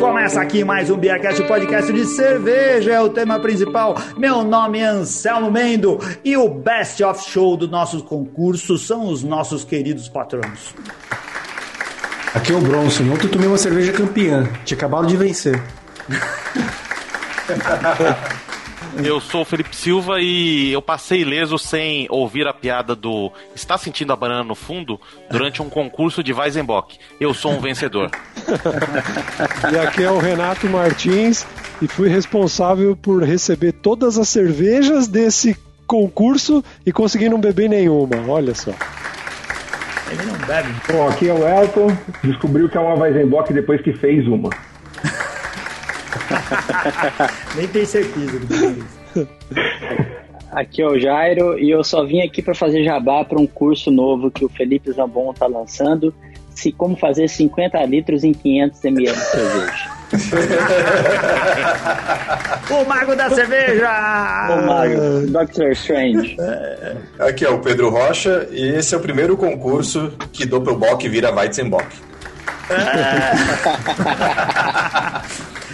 Começa aqui mais um Beercast, podcast de cerveja, é o tema principal. Meu nome é Anselmo Mendo e o best of show do nosso concurso são os nossos queridos patronos. Aqui é o Bronson, ontem eu tomei uma cerveja campeã, tinha acabado de vencer. Eu sou o Felipe Silva e eu passei ileso sem ouvir a piada do Está sentindo a banana no fundo? durante um concurso de Weizenbock. Eu sou um vencedor. e aqui é o Renato Martins e fui responsável por receber todas as cervejas desse concurso e consegui não beber nenhuma. Olha só. Ele não bebe. Bom, aqui é o Elton. Descobriu que é uma Weizenbock depois que fez uma. Nem tem certeza do que é. Aqui é o Jairo e eu só vim aqui para fazer jabá para um curso novo que o Felipe Zambon está lançando, se como fazer 50 litros em 500 ml de cerveja. o mago da cerveja! O mago, Doctor Strange. Aqui é o Pedro Rocha e esse é o primeiro concurso que Doppelbock vira Weizenbock. É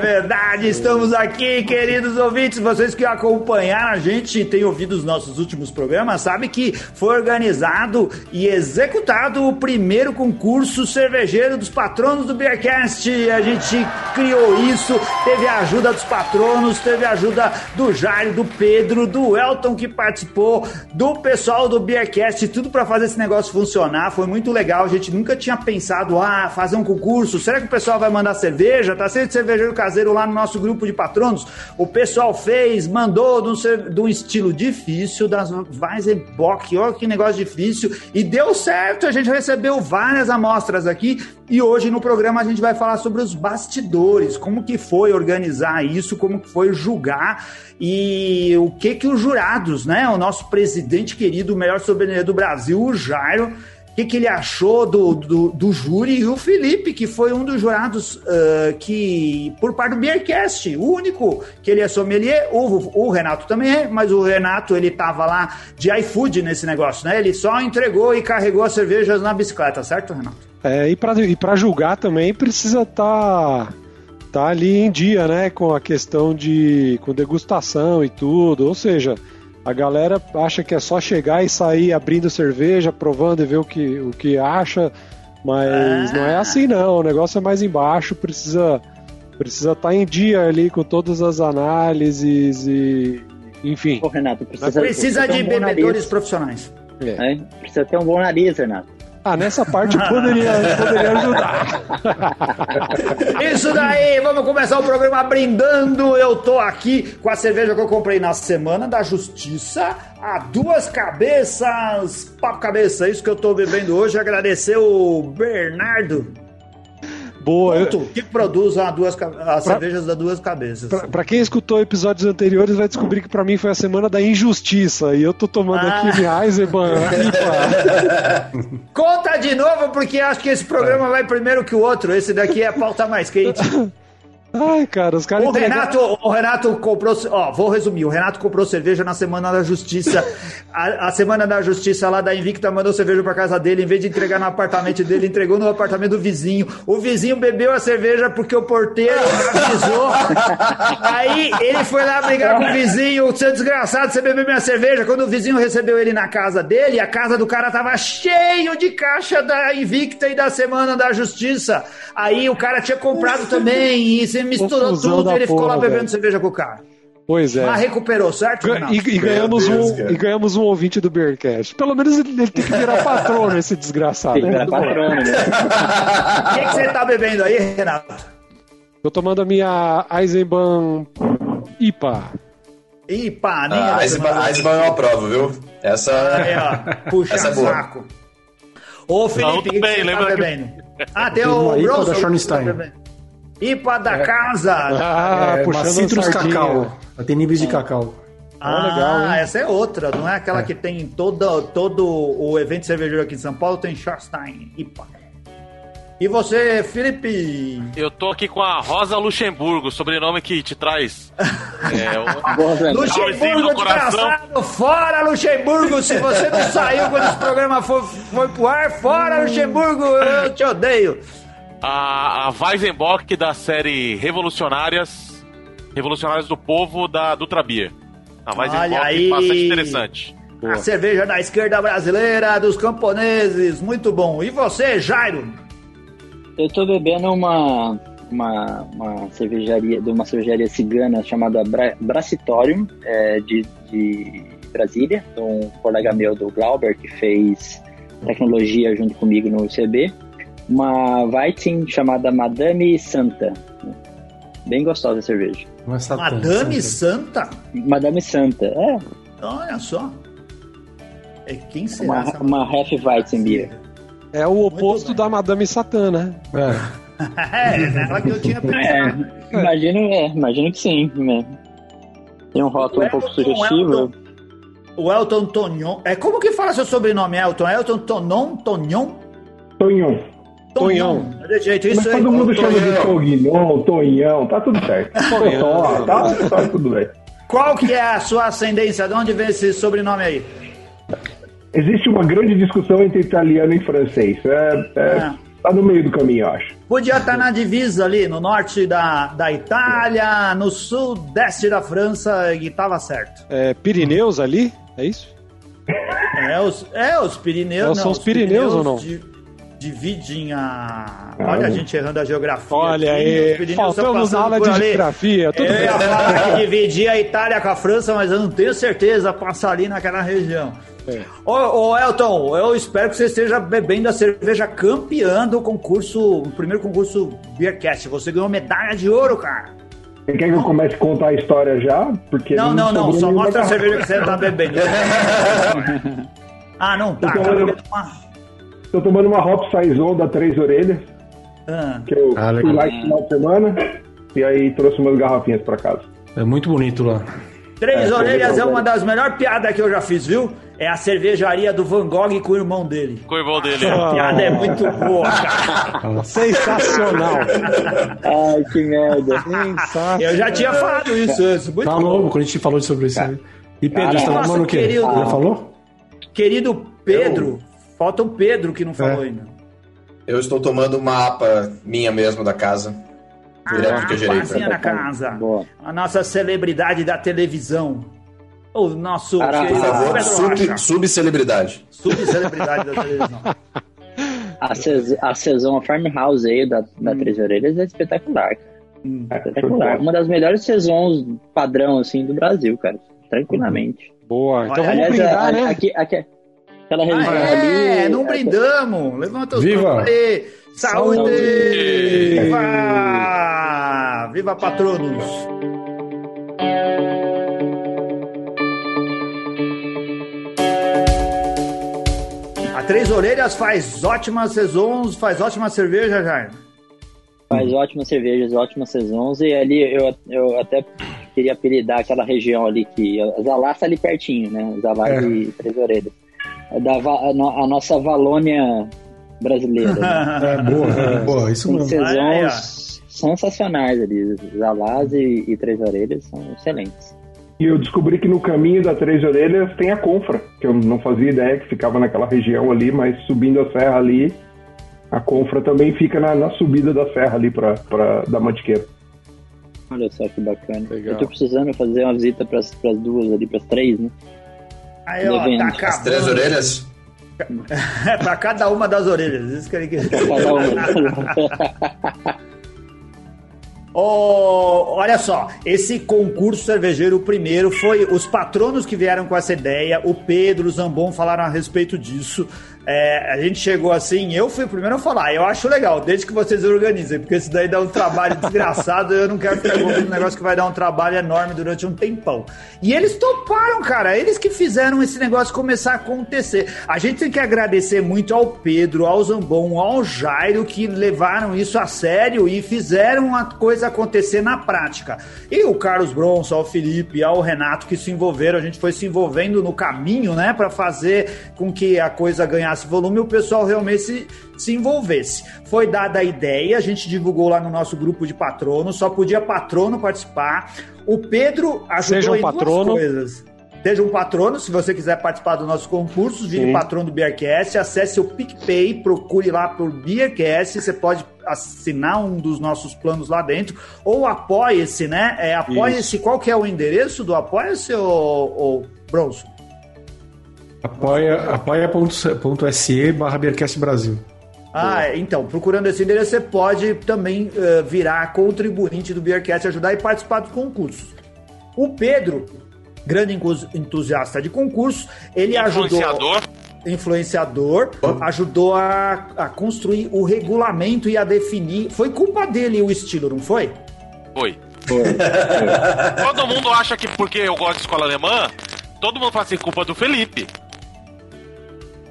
verdade, estamos aqui, queridos ouvintes. Vocês que acompanharam a gente e têm ouvido os nossos últimos programas, sabem que foi organizado e executado o primeiro concurso cervejeiro dos patronos do Beercast. A gente criou isso, teve a ajuda dos patronos, teve a ajuda do Jairo, do Pedro, do Elton que participou, do pessoal do Beercast, tudo para fazer esse negócio funcionar. Foi muito legal. A gente nunca tinha pensado, ah, fazer um concurso. Será que o pessoal vai mandar cerveja? Tá sendo cervejeiro caseiro lá no nosso grupo de patronos. O pessoal fez, mandou de um, estilo difícil, das Weizenbock, olha que negócio difícil, e deu certo. A gente recebeu várias amostras aqui e hoje no programa a gente vai falar sobre os bastidores, como que foi organizar isso, como que foi julgar e o que que os jurados, né, o nosso presidente querido, o melhor soberano do Brasil, o Jairo, que, que, ele achou do, do, do, júri e o Felipe, que foi um dos jurados uh, que, por parte do Beercast, o único que ele é sommelier, o, o Renato também é, mas o Renato ele tava lá de iFood nesse negócio, né? Ele só entregou e carregou as cervejas na bicicleta, certo, Renato? É, e para e pra julgar também precisa estar tá, tá ali em dia, né? Com a questão de com degustação e tudo, ou seja a galera acha que é só chegar e sair abrindo cerveja, provando e ver o que, o que acha, mas ah. não é assim não. O negócio é mais embaixo, precisa precisa estar tá em dia ali com todas as análises e enfim. Ô, Renato, precisa, precisa, de um bebedores profissionais. É. É, precisa ter um bom nariz, Renato. Ah, nessa parte poderia, poderia ajudar. Isso daí, vamos começar o programa brindando. Eu tô aqui com a cerveja que eu comprei na Semana da Justiça, a duas cabeças, papo cabeça, é isso que eu tô bebendo hoje. Agradecer o Bernardo Boa. Ponto, que produz a duas, as cervejas das duas cabeças. Pra, pra, quem escutou episódios anteriores, vai descobrir que pra mim foi a semana da injustiça. E eu tô tomando ah. aqui minha Eisenbahn. Conta de novo, porque acho que esse programa vai primeiro que o outro. Esse daqui é a pauta mais quente. Ai, cara, os caras. O Renato, o Renato comprou. Ó, vou resumir. O Renato comprou cerveja na Semana da Justiça. A, a, Semana da Justiça lá da Invicta mandou cerveja pra casa dele. Em vez de entregar no apartamento dele, entregou no apartamento do vizinho. O vizinho bebeu a cerveja porque o porteiro avisou. Aí ele foi lá brigar com o vizinho. Seu desgraçado, você bebeu minha cerveja. Quando o vizinho recebeu ele na casa dele, a casa do cara tava cheio de caixa da Invicta e da Semana da Justiça. Aí o cara tinha comprado também. E você misturou tudo e ele ficou lá bebendo velho. cerveja com o cara. Pois é. Mas recuperou, certo? E, e, ganhamos Deus, um, e ganhamos um ouvinte do Bearcast. Pelo menos ele, ele tem que virar patrono, esse desgraçado. Tem que virar patrono, né? O que, que você tá bebendo aí, Renato? Tô tomando a minha Eisenbahn IPA. IPA, nem ah, Eisenbahn, Eisenbahn é uma prova, viu? Essa, aí, ó, puxa Essa é saco. Ô, Felipe, o que, que você tá bebendo? Que... Ah, tem o Bronson. IPA da é. casa. Ah, é, puxando citrus cacau. Tem níveis de cacau. Ah, legal, essa é outra, não é aquela é. que tem todo, todo o evento cervejeiro aqui em São Paulo, tem Schorstein, IPA. E você, Felipe? Eu tô aqui com a Rosa Luxemburgo, sobrenome que te traz. É, um... Luxemburgo desgraçado, fora Luxemburgo! Se você não saiu quando esse programa foi, foi pro ar, fora Luxemburgo! Eu te odeio! A, a Weizenbock da série Revolucionárias, Revolucionárias do Povo da Dutra Beer. A Weizenbock bastante interessante. A cerveja da esquerda brasileira, dos camponeses, muito bom. E você, Jairo? Eu tô bebendo uma, uma, uma cervejaria, de uma cervejaria cigana chamada Bra Bracitorium, é, de, de Brasília, um colega meu do Glauber, que fez tecnologia junto comigo no UCB. Uma Weizen chamada Madame Santa. Bem gostosa a cerveja. Madame Santa? Madame Santa, é. Olha só. É, quem será uma, essa uma Half Weizen Beer. É o oposto da Madame Satã, né? É, é ela que eu tinha pensado. É, imagino, é, imagino que sim. Né? Tem um rótulo um pouco sugestivo. Elton, o Elton Tonion. É, como que fala seu sobrenome, Elton? Elton Tonon? Tonion? Tonhon. Tonhão. De jeito, isso Mas aí. todo mundo chama de Tonhão. Tognon, Tonhão, tá tudo certo. Totó, tá, tá tudo bem. Qual que é a sua ascendência? De onde vem esse sobrenome aí? Existe uma grande discussão entre italiano e francês. É, é, Ah. Tá no meio do caminho, eu acho. Podia estar na divisa ali, no norte da, da Itália, no sudeste da França, e tava certo. É, Pirineus ali? É isso? É, os, é, os Pirineus. É, são os Pirineus ou não? di- dividem a. Ah, Olha a não. gente errando a geografia. Olha aqui, aí, estão faltamos aula de ali. geografia, tudo Eu ia falar que dividir a Itália com a França, mas eu não tenho certeza passar ali naquela região. É. Ô, ô, Elton, eu espero que você esteja bebendo a cerveja campeã do concurso, o primeiro concurso Beercast. Você ganhou medalha de ouro, cara. Você quer que eu comece a contar a história já? Porque Não, não, não, sobrou só mostra a cerveja que você tá bebendo. ah, não, tá. Então, tá eu- bebendo uma... Tô tomando uma Hop Saison da Três Orelhas, Ah, que eu Ah, fui lá esse final de semana, e aí trouxe umas garrafinhas pra casa. É muito bonito lá. Três É, Orelhas é legal, uma das melhores piadas que eu já fiz, viu? É a cervejaria do Van Gogh com o irmão dele. Com o irmão dele. A piada é muito boa, cara. Sensacional. Ai, que merda. Sensacional. Eu já tinha falado isso antes. Muito Tá bom. novo quando a gente falou sobre isso aí. E Pedro, você tá tomando o quê? querido. Já falou? Querido Pedro, falta o Pedro que não falou É. ainda. Eu estou tomando uma APA minha mesmo da casa. Direto do que eu gerei. Na casa. Boa. A nossa celebridade da televisão. O nosso querido Por favor, sub, subcelebridade. Subcelebridade da televisão. A, ses- a Farmhouse aí da, da Três Orelhas é espetacular. cara. Hum. É, Espetacular. Uma das melhores saisons padrão assim do Brasil, cara. Tranquilamente. Boa, então Olha, vamos Aliás, brindar, a- né? aqui, aqui- aquela região Ah, ali. é, não é- brindamos. Levanta os Viva! Saúde! Saúde! Viva! Viva patronos! A Três Orelhas faz ótimas saisons, faz ótima cerveja, Jair. Faz ótimas cervejas, ótimas saisons. E ali eu, eu até queria apelidar aquela região ali que. Zalá tá ali pertinho, né? Zalá É. e Três Orelhas. É da, a, no- a nossa Valônia brasileira. Né? É, boa, boa, isso Tem mesmo. Sensacionais ali. Zalás e, e Três Orelhas são excelentes. E eu descobri que no caminho da Três Orelhas tem a Confra, que eu não fazia ideia que ficava naquela região ali, mas subindo a serra ali, a Confra também fica na, na subida da serra ali pra, pra, da Mantiqueira. Olha só que bacana. Legal. Eu tô precisando fazer uma visita pras, pras duas ali, pras três, né? Aí, ó, Devendo. tá As As três orelhas? É pra cada uma das orelhas. Isso que ele quer. Cada uma. Ô, olha só, esse concurso cervejeiro, o primeiro, foi os patronos que vieram com essa ideia, o Pedro, o Zambon falaram a respeito disso. É, a gente chegou assim, eu fui o primeiro a falar, eu acho legal, desde que vocês organizem, porque isso daí dá um trabalho desgraçado, eu não quero ficar envolvido num negócio que vai dar um trabalho enorme durante um tempão. E eles toparam, cara, eles que fizeram esse negócio começar a acontecer. A gente tem que agradecer muito ao Pedro, ao Zambon, ao Jairo, que levaram isso a sério e fizeram a coisa acontecer na prática. E o Carlos Bronson, ao Felipe, ao Renato que se envolveram, a gente foi se envolvendo no caminho, né, para fazer com que a coisa ganhasse ganhasse volume e o pessoal realmente se, se envolvesse. Foi dada a ideia, a gente divulgou lá no nosso grupo de patronos, só podia patrono participar. O Pedro ajudou Seja um em duas patrono. coisas. Seja um patrono, se você quiser participar dos nossos concursos, vire Sim. patrono do Beercast, acesse o PicPay, procure lá por Beercast, você pode assinar um dos nossos planos lá dentro, ou apoie-se, né? É, apoie-se, qual que é o endereço do apoia-se, ô, ô Bronson? Apoia, apoia.se barra Brasil. Ah, é, então, procurando esse endereço, você pode também eh, virar contribuinte do Beercast, ajudar e participar dos concursos. O Pedro, grande entusiasta de concursos, ele ajudou. Influenciador. Influenciador, ajudou a, a construir o regulamento e a definir. Foi culpa dele o estilo, não foi? Foi. Foi, foi. Todo mundo acha que porque eu gosto de escola alemã, todo mundo fala assim, culpa do Felipe.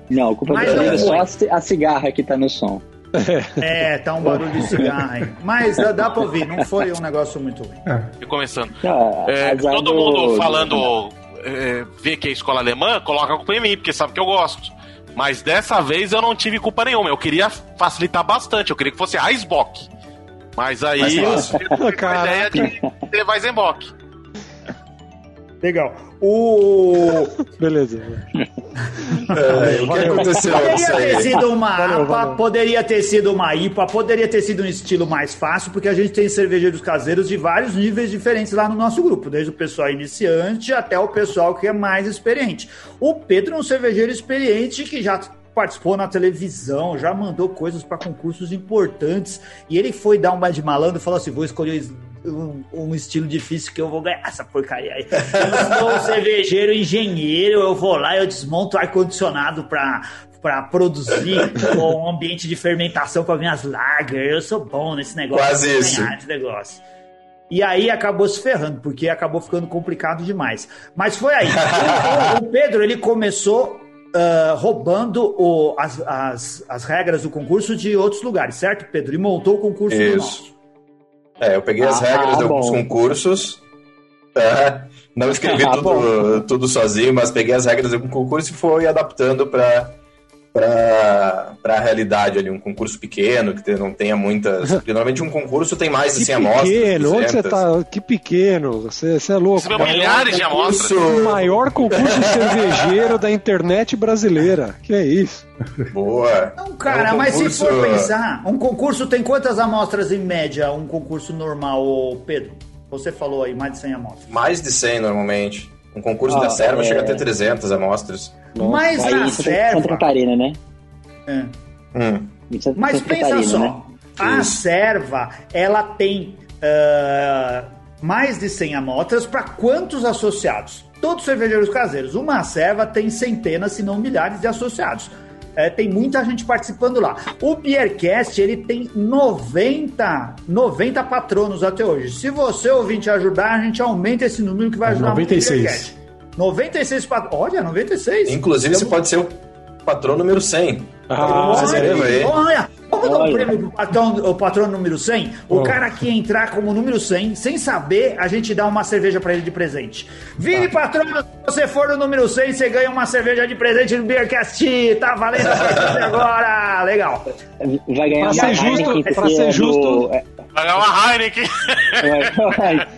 Não, a culpa Mas do não é só foi. a a cigarra que tá no som. É, tá um barulho de cigarro aí. Mas dá, dá pra ouvir, não foi um negócio muito ruim. E começando. Não, É, todo do- mundo falando, é, vê que é escola alemã, coloca a culpa em mim, porque sabe que eu gosto. Mas dessa vez eu não tive culpa nenhuma. Eu queria facilitar bastante. Eu queria que fosse Icebox. Mas aí Mais eu fácil. tive a ideia de ter Weizenbock. Legal. O. Beleza. É, o que aconteceu Poderia ter sido uma Valeu, APA, valeu. poderia ter sido uma IPA, poderia ter sido um estilo mais fácil, porque a gente tem cervejeiros caseiros de vários níveis diferentes lá no nosso grupo, desde o pessoal iniciante até o pessoal que é mais experiente. O Pedro é um cervejeiro experiente que já participou na televisão, já mandou coisas para concursos importantes, e ele foi dar uma de malandro e falou assim: vou escolher um, um estilo difícil que eu vou ganhar essa porcaria aí. Eu sou um cervejeiro engenheiro, eu vou lá, eu desmonto o ar-condicionado pra, pra produzir um ambiente de fermentação com as minhas lager. Eu sou bom nesse negócio. Quase isso. negócio. E aí acabou se ferrando, porque acabou ficando complicado demais. Mas foi aí. O, Pedro, ele começou ah, roubando o- as, as, as regras do concurso de outros lugares, certo, Pedro? E montou o concurso do Isso. nosso. É, eu peguei as Ah, regras de alguns bom. concursos. tá? Não escrevi Ah, tudo, tudo sozinho, mas peguei as regras de algum concurso e fui adaptando para para a realidade ali, um concurso pequeno, que não tenha muitas. Porque normalmente um concurso tem mais de Que 100 amostras. pequeno, onde você 200. tá? Que pequeno, você, você é louco. Recebeu milhares de amostras. O Concurso. maior concurso cervejeiro da internet brasileira. Que é isso? Boa. Não, cara, É um mas se concurso- for pensar, um concurso tem quantas amostras em média? Um concurso normal, Pedro? Você falou aí, mais de 100 amostras. Mais de 100 normalmente. Um concurso Ah, da serva é. chega a ter 300 amostras. Mas Aí na serva- Santa Catarina, né? É. Hum. Santa- Mas Santa pensa só, né? a Isso. serva, ela tem ah, mais de 100 amostras para quantos associados? Todos cervejeiros caseiros. Uma serva tem centenas, se não milhares de associados. É, tem muita gente participando lá. O Beercast, ele tem 90, 90 patronos até hoje. Se você ouvinte ajudar, a gente aumenta esse número que vai ajudar muito o 96. Beercast. 96 patronos. Olha, 96. Inclusive, você pode ser o patrão número 100. Ah, Você aí. Olha, vamos dar um prêmio pro patrão, o patrão número 100? O Oh. cara que entrar como número 100, sem saber, a gente dá uma cerveja pra ele de presente. Vire patrão, se você for o número 100, você ganha uma cerveja de presente no Beercast. Tá valendo a agora. Legal. Vai ganhar Pra uma ser justo- pra ser é justo- do- é- Vai ganhar uma Heineken.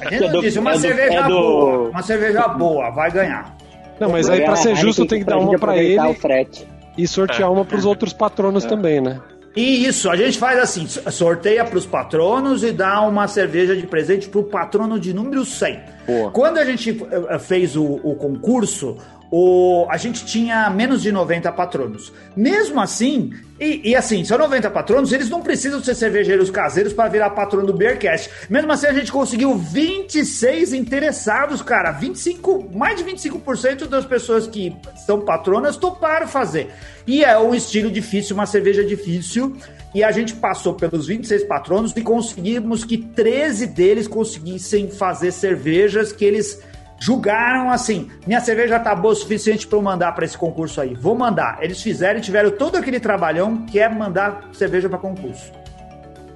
A gente não disse, uma é cerveja é do- boa. Uma cerveja boa, vai ganhar. Não, mas aí pra ser justo tem que dar uma pra ele o frete. E sortear uma pros outros patronos também, né? E isso, a gente faz assim, sorteia para os patronos e dá uma cerveja de presente para o patrono de número 100. Boa. Quando a gente eh, fez o, o concurso, o, a gente tinha menos de 90 patronos. Mesmo assim, e, e assim, são 90 patronos, eles não precisam ser cervejeiros caseiros para virar patrono do Beercast. Mesmo assim, a gente conseguiu 26 interessados, cara. 25, mais de 25% das pessoas que são patronas toparam fazer. E é um estilo difícil, uma cerveja difícil. E a gente passou pelos 26 patronos e conseguimos que 13 deles conseguissem fazer cervejas que eles julgaram assim: minha cerveja tá boa o suficiente para eu mandar para esse concurso aí. Vou mandar. Eles fizeram e tiveram todo aquele trabalhão que é mandar cerveja para concurso.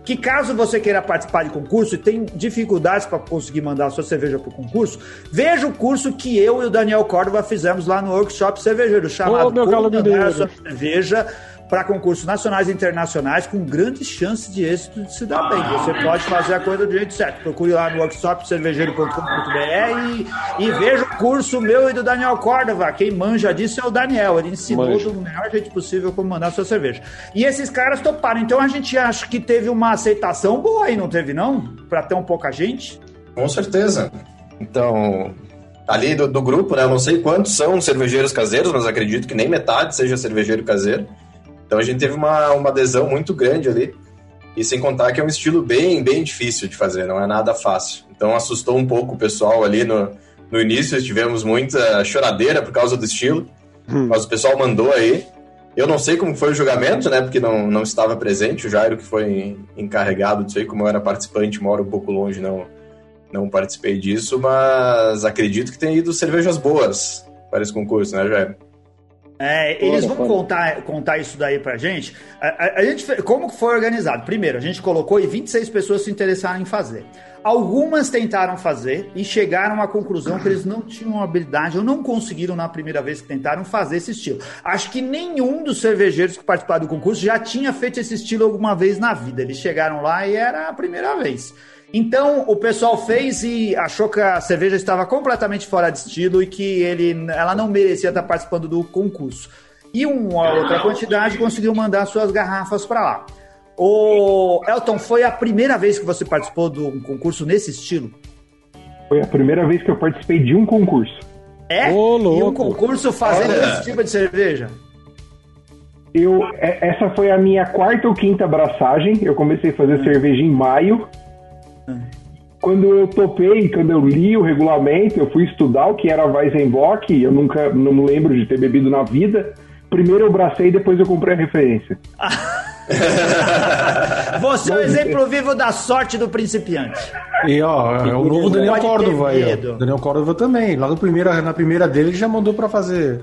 que caso você queira participar de concurso e tem dificuldades para conseguir mandar a sua cerveja para o concurso, veja o curso que eu e o Daniel Córdova fizemos lá no Workshop Cervejeiro, chamado Ô, meu Como Mandar a. Sua Cerveja para concursos nacionais e internacionais com grandes chances de êxito de se dar bem. Você pode fazer a coisa do jeito certo. Procure lá no workshopcervejeiro.com.br e, e veja o curso meu e do Daniel Córdova. Quem manja disso é o Daniel. Ele ensinou Manja. do melhor jeito possível como mandar sua cerveja. E esses caras toparam. Então a gente acha que teve uma aceitação boa aí, não teve não? Pra tão pouca gente? Com certeza. Então, ali do, do grupo, né? Eu não sei quantos são cervejeiros caseiros, mas acredito que nem metade seja cervejeiro caseiro. Então a gente teve uma, uma adesão muito grande ali. E sem contar que é um estilo bem, bem difícil de fazer, não é nada fácil. Então assustou um pouco o pessoal ali no, no início, tivemos muita choradeira por causa do estilo. Mas o pessoal mandou aí. Eu não sei como foi o julgamento, né? Porque não, não estava presente. O Jairo que foi encarregado disso aí, como eu era participante, moro um pouco longe, não, não participei disso, mas acredito que tenha ido cervejas boas para esse concurso, né, Jairo? É, eles vão contar, contar isso daí pra gente. A, a- a gente. Como foi organizado? Primeiro, a gente colocou e 26 pessoas se interessaram em fazer. Algumas tentaram fazer e chegaram à conclusão que eles não tinham habilidade ou não conseguiram na primeira vez que tentaram fazer esse estilo. Acho que nenhum dos cervejeiros que participaram do concurso já tinha feito esse estilo alguma vez na vida. Eles chegaram lá e era a primeira vez. Então o pessoal fez e achou que a cerveja estava completamente fora de estilo e que ele, ela não merecia estar participando do concurso. E uma outra quantidade conseguiu mandar suas garrafas para lá. O Elton, foi a primeira vez que você participou de um concurso nesse estilo? Foi a primeira vez que eu participei de um concurso. É? Ô, E um louco. concurso fazendo Olha. esse tipo de cerveja? Eu, é- essa foi a minha quarta ou quinta abraçagem. Eu comecei a fazer cerveja em maio. Quando eu topei, quando eu li o regulamento, eu fui estudar o que era Weizenbock. Eu nunca, não me lembro de ter bebido na vida. Primeiro eu bracei, depois eu comprei a referência. Você é o exemplo vivo da sorte do principiante. E ó, é o novo Daniel Pode Córdova aí, ó. Daniel Córdova também. Lá no primeira, na primeira dele ele já mandou pra fazer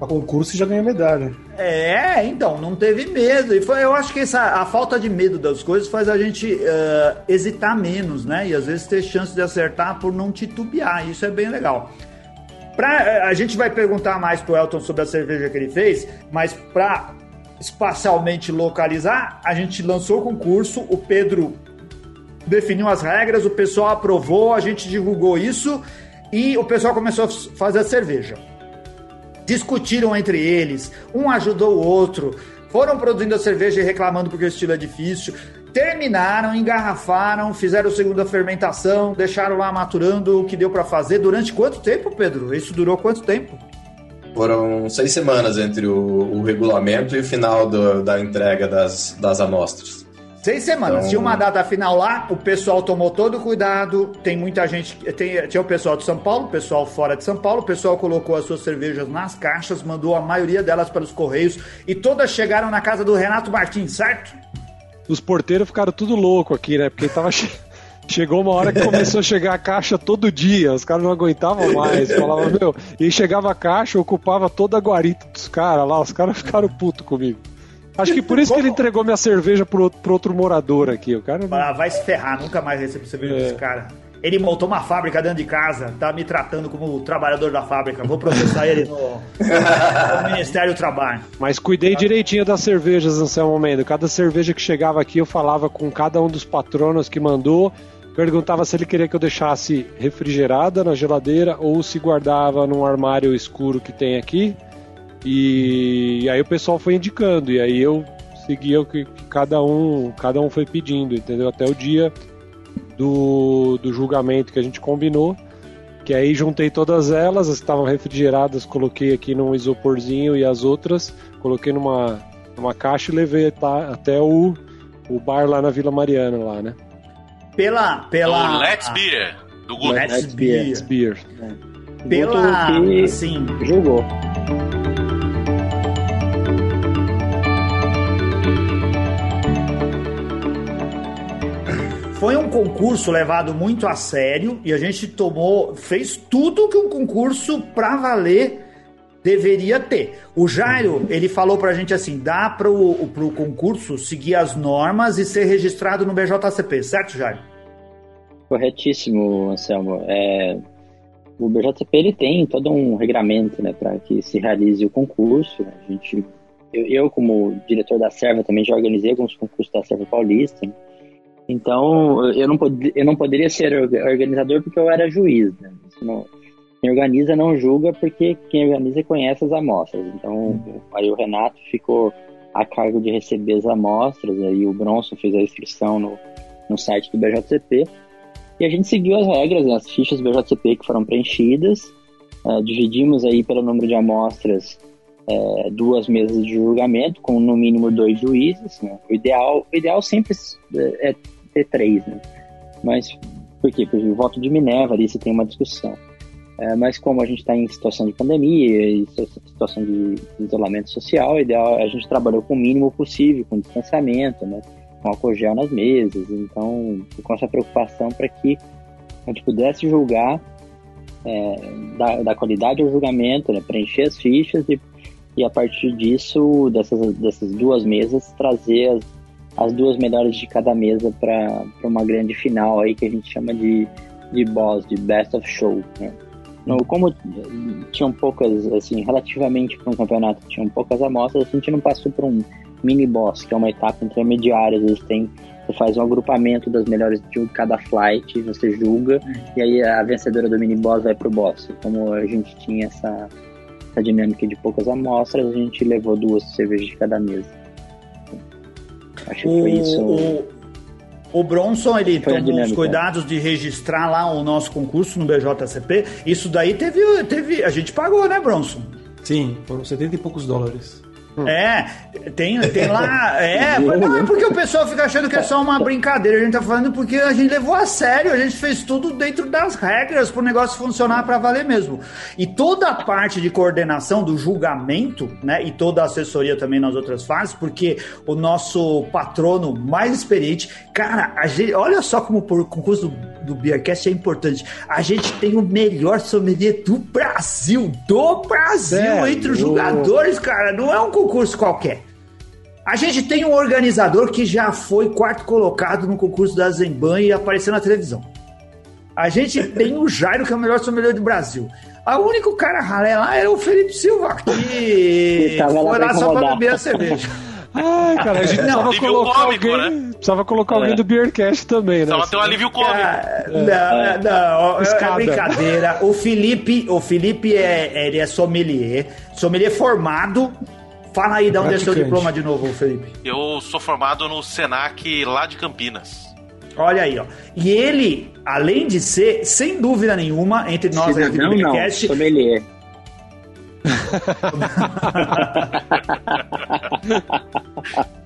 pra concurso e já ganhou medalha. É, então, não teve medo. E foi, eu acho que essa, a falta de medo das coisas faz a gente eh, hesitar menos, né? E às vezes ter chance de acertar por não titubear. Isso é bem legal. Pra, eh, a gente vai perguntar mais pro Elton sobre a cerveja que ele fez, mas para espacialmente localizar, a gente lançou o concurso, o Pedro definiu as regras, o pessoal aprovou, a gente divulgou isso e o pessoal começou a fazer a cerveja discutiram entre eles, um ajudou o outro, foram produzindo a cerveja e reclamando porque o estilo é difícil, terminaram, engarrafaram, fizeram segunda fermentação, deixaram lá maturando o que deu pra fazer. Durante quanto tempo, Pedro? Isso durou quanto tempo? Foram seis semanas entre o, o regulamento e o final do- da entrega das, das amostras. Seis semanas. Então- Tinha uma data final lá, o pessoal tomou todo o cuidado. Tem muita gente. Tem, tinha o pessoal de São Paulo, o pessoal fora de São Paulo. O pessoal colocou as suas cervejas nas caixas, mandou a maioria delas para os Correios e todas chegaram na casa do Renato Martins, certo? Os porteiros ficaram tudo louco aqui, né? Porque tava che- chegou uma hora que começou a chegar a caixa todo dia, os caras não aguentavam mais. Falavam, meu, e chegava a caixa, ocupava toda a guarita dos caras lá, os caras ficaram putos comigo. Acho que por isso que ele entregou minha cerveja pro, outro- pro outro morador aqui. O cara. Ah, vai se ferrar, nunca mais recebo cerveja É. desse cara. Ele montou uma fábrica dentro de casa, tá me tratando como trabalhador da fábrica. Vou processar ele no, no Ministério do Trabalho. Mas cuidei direitinho das cervejas, Anselmo Mendes. Cada cerveja que chegava aqui, eu falava com cada um dos patronos que mandou. Perguntava se ele queria que eu deixasse refrigerada na geladeira ou se guardava num armário escuro que tem aqui. E, aí o pessoal foi indicando. E aí eu seguia o que, que cada um cada um foi pedindo, entendeu? Até o dia do, do julgamento que a gente combinou. Que aí juntei todas elas, as que estavam refrigeradas, coloquei aqui num isoporzinho e as outras coloquei numa, numa caixa e levei tá- até o, o bar lá na Vila Mariana, lá, né? Pela. Do pela Let's Beer, do. Let's Let's Beer. Beer. Beer. Pela. Assim. Julgou. Foi um concurso levado muito a sério e a gente tomou, fez tudo que um concurso pra valer deveria ter. O Jairo, ele falou pra gente assim, dá pro, pro concurso seguir as normas e ser registrado no BJCP, certo, Jairo? Corretíssimo, Anselmo. É, o BJCP ele tem todo um regramento né, para que se realize o concurso. A gente, eu, eu, como diretor da Serva, também já organizei alguns concursos da Serva Paulista. Né? Então, eu não, pod eu não poderia ser organizador porque eu era juiz. Né? Não, quem organiza não julga porque quem organiza conhece as amostras. Então, aí o Renato ficou a cargo de receber as amostras, aí o Bronson fez a inscrição no, no site do BJCP. E a gente seguiu as regras, as fichas do BJCP que foram preenchidas, uh, dividimos aí pelo número de amostras uh, duas mesas de julgamento, com no mínimo dois juízes. Né? O, ideal, o ideal sempre é ter três, né? Mas por quê? Porque o voto de Minerva ali você tem uma discussão. É, mas como a gente está em situação de pandemia situação de isolamento social, ideal a gente trabalhou com o mínimo possível, com distanciamento, né? com álcool gel nas mesas. Então, com essa preocupação para que a gente pudesse julgar, é, da, da, qualidade do julgamento, né, preencher as fichas e, e a partir disso, dessas, dessas duas mesas, trazer as, as duas melhores de cada mesa para uma grande final aí que a gente chama de, de boss, de best of show. Né? No, como tinham poucas, assim, relativamente para um campeonato, tinham poucas amostras, a gente não passou por um mini boss, que é uma etapa intermediária. Às vezes tem, você faz um agrupamento das melhores de cada flight, você julga, e aí a vencedora do mini boss vai pro boss. Como a gente tinha essa, essa dinâmica de poucas amostras, a gente levou duas cervejas de cada mesa. Acho que foi isso. O, o Bronson, ele tomou os cuidados de registrar lá o nosso concurso no BJCP. Isso daí teve, teve. A gente pagou, né, Bronson? Sim, foram 70 e poucos dólares. É, tem, tem lá. É, não é porque o pessoal fica achando que é só uma brincadeira. A gente tá falando porque a gente levou a sério, a gente fez tudo dentro das regras pro negócio funcionar para valer mesmo. E toda a parte de coordenação do julgamento, né? E toda a assessoria também nas outras fases, porque o nosso patrono mais experiente, cara, a gente, olha só como o concurso do do Beercast é importante. A gente tem o melhor sommelier do Brasil, do Brasil, Sério? entre os jogadores, cara. Não é um concurso qualquer. A gente tem um organizador que já foi quarto colocado no concurso da Zemban e apareceu na televisão. A gente tem o Jairo, que é o melhor sommelier do Brasil. O único cara ralé lá era o Felipe Silva, que foi lá só pra beber a cerveja. Ai, cara, a gente não, precisava colocar cômico, alguém, né? precisava colocar alguém é. do Beercast também, né? Precisava ter um alívio cômico. É. Não, é. não, é brincadeira. O Felipe, o Felipe é, ele é sommelier, sommelier formado. Fala aí, dá onde é seu diploma de novo, Felipe. Eu sou formado no Senac lá de Campinas. Olha aí, ó. E ele, além de ser, sem dúvida nenhuma, entre nós aqui do Beercast... Não, sommelier.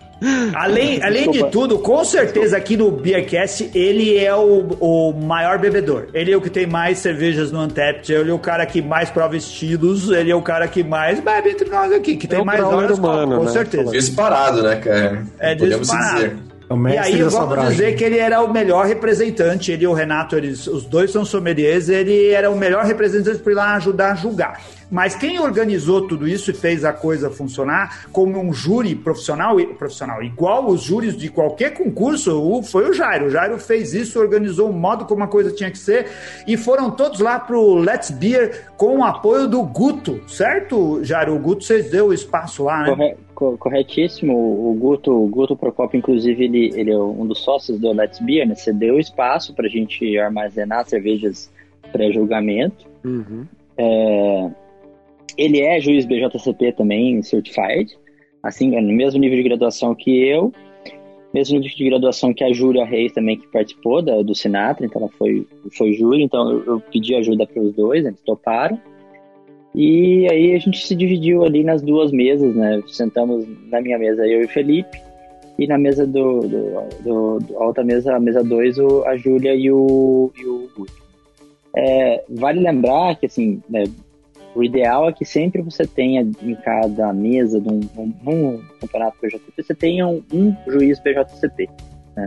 além, além de tudo, com certeza aqui no Beercast ele é o, o maior bebedor. Ele é o que tem mais cervejas no Untapped, ele é o cara que mais prova estilos, ele é o cara que mais bebe entre nós aqui, que é tem mais horas humano, com, né? certeza. Disparado, né, cara? É Podemos disparado. Dizer. É e aí vamos dizer que ele era o melhor representante, ele e o Renato, eles, os dois são sommeliers, ele era o melhor representante para ir lá ajudar a julgar. Mas quem organizou tudo isso e fez a coisa funcionar como um júri profissional, profissional igual os júris de qualquer concurso, foi o Jairo. O Jairo fez isso, organizou o modo como a coisa tinha que ser e foram todos lá pro Let's Beer com o apoio do Guto, certo, Jairo? O Guto vocês deu espaço lá, né? corretíssimo. O Guto, o Guto Procopio, inclusive, ele, ele é um dos sócios do Let's Beer, né? Você deu espaço para a gente armazenar cervejas pré-julgamento. Uhum. É, ele é juiz BJCP também, certified, assim, no mesmo nível de graduação que eu, mesmo nível de graduação que a Júlia Reis também, que participou da, do Sinatra, então ela foi, foi júri, então eu, eu pedi ajuda para os dois, eles toparam. E aí a gente se dividiu ali nas duas mesas, né? Sentamos na minha mesa eu e o Felipe, e na mesa do, do, do, do a outra mesa, a mesa 2, a Júlia e o, e o Guto. É, vale lembrar que, assim, né, o ideal é que sempre você tenha em cada mesa de um, um, um campeonato PJCP, você tenha um, um juiz PJCP, né?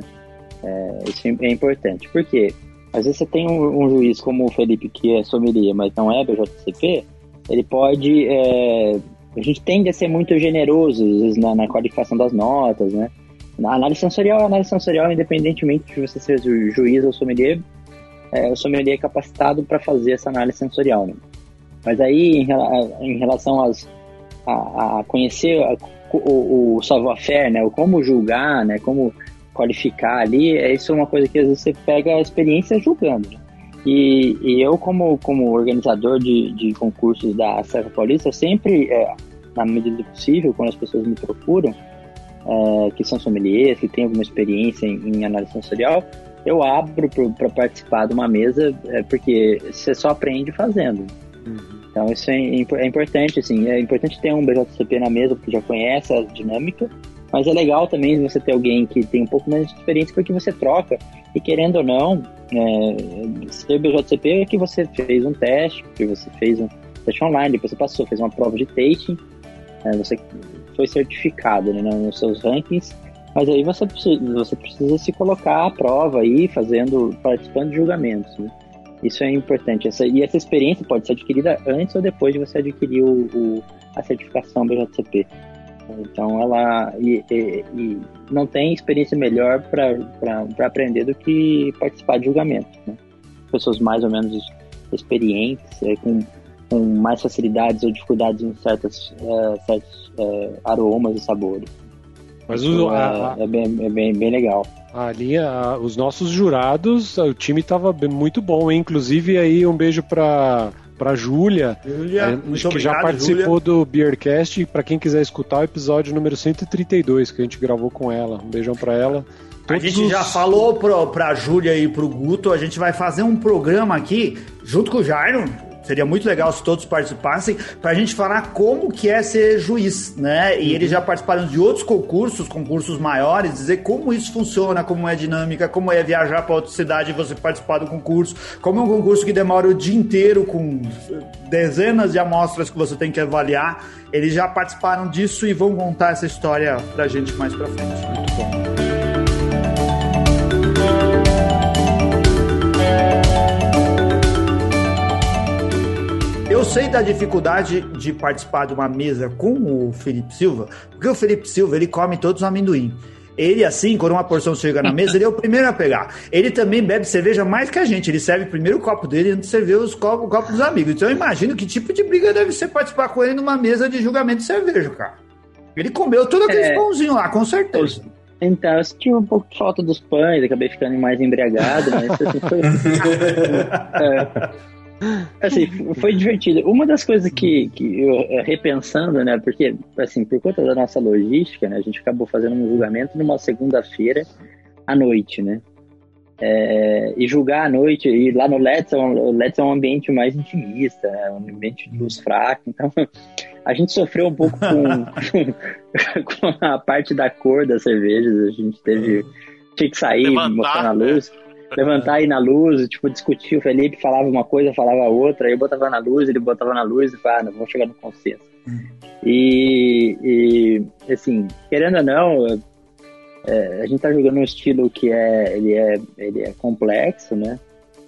É, isso é importante. Por quê? Às vezes você tem um, um, juiz como o Felipe, que é sommelier, mas não é BJCP, ele pode. É, a gente tende a ser muito generoso às vezes, na, na qualificação das notas, né? Na análise sensorial, a análise sensorial, independentemente de você ser ju- juiz ou sommelier, é, o sommelier é capacitado para fazer essa análise sensorial. Né? Mas aí, em, rela- em relação às, a, a conhecer a- o, o savoir-faire, né? O como julgar, né? Como qualificar ali, é isso é uma coisa que às vezes você pega a experiência julgando. né? E, e eu, como, como organizador de, de concursos da Serra Paulista, sempre, é, na medida do possível, quando as pessoas me procuram, é, que são sommeliers, que têm alguma experiência em, em análise sensorial, eu abro para participar de uma mesa, é, porque você só aprende fazendo. Então isso é, é importante, assim, é importante ter um BJCP na mesa, porque já conhece a dinâmica, mas é legal também você ter alguém que tem um pouco mais de experiência, porque você troca, e querendo ou não, é, ser BJCP é que você fez um teste, que você fez um teste online, depois você passou, fez uma prova de tasting, é, você foi certificado né, nos seus rankings, mas aí você precisa, você precisa se colocar à prova aí, fazendo, participando de julgamentos. Né? Isso é importante. Essa, e essa experiência pode ser adquirida antes ou depois de você adquirir o, o- a certificação BJCP. Então, ela e, e- e não tem experiência melhor para aprender do que participar de julgamentos. Né? Pessoas mais ou menos experientes, é, com, com mais facilidades ou dificuldades em certas, é, certos é, aromas e sabores. Mas Isso o, a, é, é bem, é bem, bem legal. a linha, a- os nossos jurados, o time tava bem- muito bom, hein? Inclusive aí um beijo pra, pra Júlia, Júlia, é, que já participou do Beercast, pra quem quiser escutar o episódio número 132 que a gente gravou com ela. Um beijão pra ela. A Todos gente os- já falou pro, pra Júlia e pro Guto, a gente vai fazer um programa aqui, junto com o Jairo, seria muito legal se todos participassem, pra gente falar como que é ser juiz, né? E eles já participaram de outros concursos, concursos maiores, dizer como isso funciona, como é a dinâmica, como é viajar pra outra cidade e você participar do concurso, como é um concurso que demora o dia inteiro com dezenas de amostras que você tem que avaliar. Eles já participaram disso e vão contar essa história pra gente mais pra frente. Muito bom. Eu sei da dificuldade de participar de uma mesa com o Felipe Silva, porque o Felipe Silva ele come todos os amendoim. Ele, assim, quando uma porção chega na mesa, ele é o primeiro a pegar. Ele também bebe cerveja mais que a gente. Ele serve primeiro o copo dele antes de servir os copos, o copo dos amigos. Então eu imagino que tipo de briga deve ser participar com ele numa mesa de julgamento de cerveja, cara. Ele comeu todo aquele É. pãozinho lá, com certeza. Então, eu senti um pouco de falta dos pães, acabei ficando mais embriagado, mas assim, foi, É, assim, foi divertido. Uma das coisas que, que eu eh, repensando, né, porque assim, por conta da nossa logística, né, a gente acabou fazendo um julgamento numa segunda-feira à noite, né? É, e julgar à noite, e lá no Let's, é o Let's é um ambiente mais intimista, né, um ambiente de luz fraca, então a gente sofreu um pouco com, com a parte da cor das cervejas, a gente teve, tinha que sair, Levantar, mostrar na né? Levantar aí na luz, tipo, discutir, o Felipe falava uma coisa, falava outra, aí eu botava na luz, ele botava na luz e falava, ah, não, vamos chegar no consenso. E, e, assim, querendo ou não, é, a gente tá jogando um estilo que é, ele é, ele é complexo, né?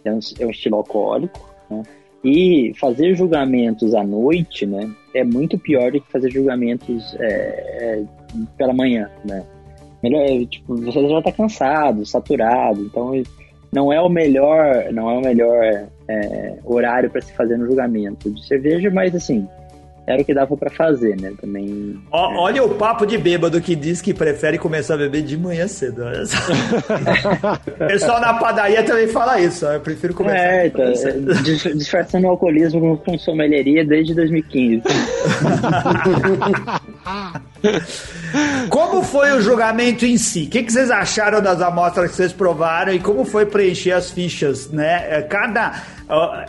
É um, é um estilo alcoólico, né? E fazer julgamentos à noite, né? É muito pior do que fazer julgamentos é, é, pela manhã, né? Melhor, é, tipo, você já tá cansado, saturado, então não é o melhor, não é o melhor é, horário para se fazer no julgamento de cerveja, mas assim, era o que dava para fazer, né? Também. Ó, Olha o papo de bêbado que diz que prefere começar a beber de manhã cedo. olha só. o pessoal na padaria também fala isso. Eu prefiro começar. É, então, é, dis- disfarçando o alcoolismo com sommelieria desde 2015. Como foi o julgamento em si? O que, que vocês acharam das amostras que vocês provaram e como foi preencher as fichas, né? É, Cada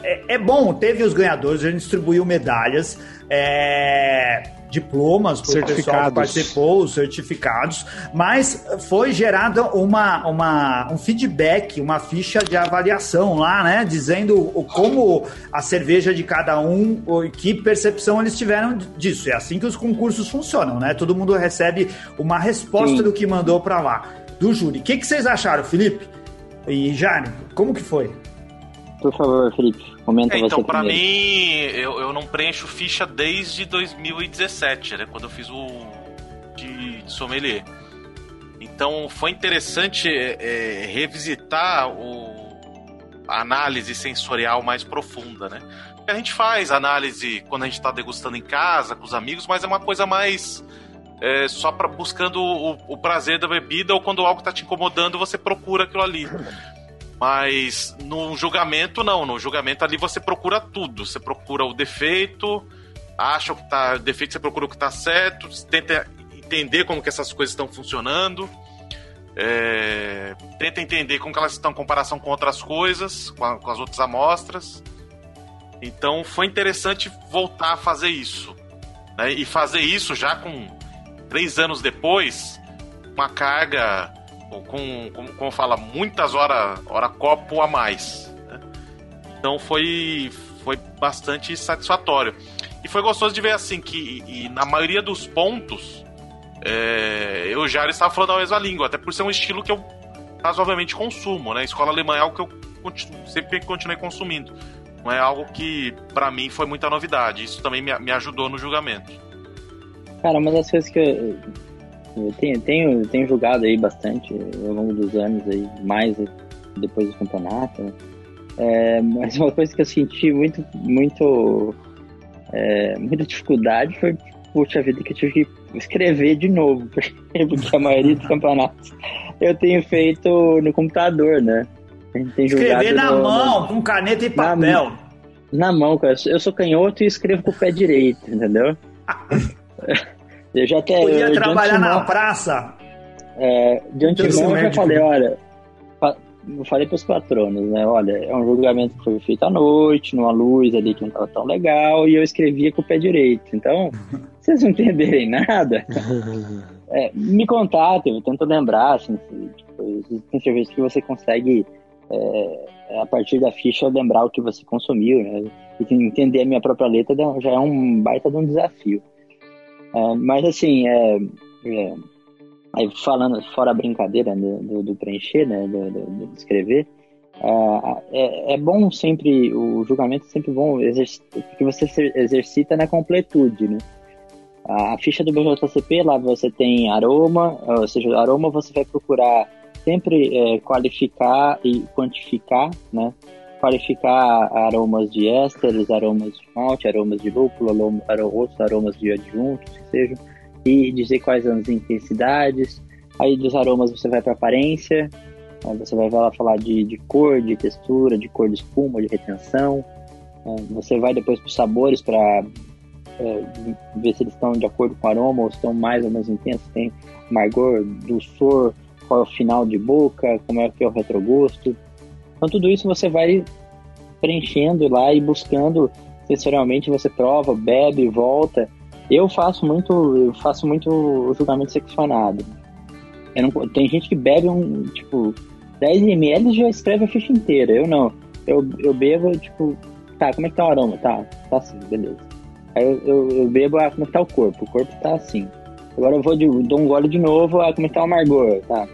é, é bom, teve os ganhadores, a gente distribuiu medalhas, é, diplomas para o pessoal que participou, os certificados, mas foi gerado uma, uma, um feedback, uma ficha de avaliação lá, né? Dizendo o- como a cerveja de cada um, que percepção eles tiveram disso. É assim que os concursos funcionam, né? Todo mundo recebe uma resposta Sim. do que mandou para lá, do júri. O que, que vocês acharam, Felipe? E Jane, como que foi? Por favor, Felipe, Comenta É, então, pra primeiro. mim, eu, eu não preencho ficha desde 2017, né? Quando eu fiz o de, de sommelier. Então, foi interessante é, é, revisitar o, a análise sensorial mais profunda, né? Porque a gente faz análise quando a gente tá degustando em casa, com os amigos, mas é uma coisa mais é, só pra, buscando o, o prazer da bebida ou quando algo tá te incomodando, você procura aquilo ali. Mas no julgamento, não. No julgamento ali você procura tudo. Você procura o defeito, acha o que tá. Defeito, você procura o que tá certo, tenta entender como que essas coisas estão funcionando. é, tenta entender como que elas estão em comparação com outras coisas, com, a- com as outras amostras. Então foi interessante voltar a fazer isso. né? E fazer isso já com três anos depois, uma carga com, com como, fala, muitas horas hora copo a mais. né? Então foi, foi bastante satisfatório. E foi gostoso de ver assim que e na maioria dos pontos é, eu já estava falando a mesma língua, até por ser um estilo que eu razoavelmente consumo, né? Escola alemã é algo que eu continuo- sempre continuei consumindo. Não é algo que pra mim foi muita novidade. Isso também me, me ajudou no julgamento. Cara, uma das coisas que eu, eu tenho, tenho, tenho julgado aí bastante ao longo dos anos aí, mais depois do campeonato, né? É, mas uma coisa que eu senti muito, muito, é, muita dificuldade foi, puxa vida, que eu tive que escrever de novo, porque a maioria dos campeonatos eu tenho feito no computador, né? Escrever jogado na no- mão, com caneta e Na papel. na mão, cara. Eu sou canhoto e escrevo com o pé direito, entendeu? Eu já até. Podia eu, trabalhar na praça. É, de antemão eu já falei, olha, eu falei pros patronos, né? Olha, é um julgamento que foi feito à noite, numa luz ali que não tava tão legal, e eu escrevia com o pé direito. Então, se vocês não entenderem nada, é, me contatem, eu tento lembrar, assim, tipo, tem cerveja que você consegue, é, a partir da ficha, lembrar o que você consumiu, né? E entender a minha própria letra já é um baita de um desafio. É, mas assim, é, é, Aí falando, fora a brincadeira do, do- do preencher, né, do, do- do escrever, ah, é, é bom sempre, o julgamento é sempre bom, porque você se exercita na completude, né? A ficha do BJCP, lá você tem aroma, ou seja, aroma você vai procurar sempre é, qualificar e quantificar, né? Qualificar aromas de ésteres, aromas de malte, aromas de lúpulo, outros aromas de adjuntos, que sejam e dizer quais as intensidades. Aí dos aromas você vai para aparência, aí você vai lá falar de, de cor, de textura, de cor de espuma, de retenção. É, Você vai depois para os sabores para ver se eles estão de acordo com o aroma ou estão mais ou menos intensos. Tem amargor, dulçor, qual é o final de boca, como é que é o retrogosto. Então tudo isso você vai preenchendo lá e buscando sensorialmente, você prova, bebe, volta. Eu faço muito, eu faço muito julgamento seccionado. Não- tem gente que bebe um, tipo, 10 ml já escreve a ficha inteira. Eu não. Eu, eu bebo, tipo, tá, como é que tá o aroma? Tá, tá assim, beleza. Aí eu, eu, eu bebo, ah, como é que tá o corpo? O corpo tá assim. Agora eu vou de, dou um gole de novo, ah, como é que tá o amargor? Tá.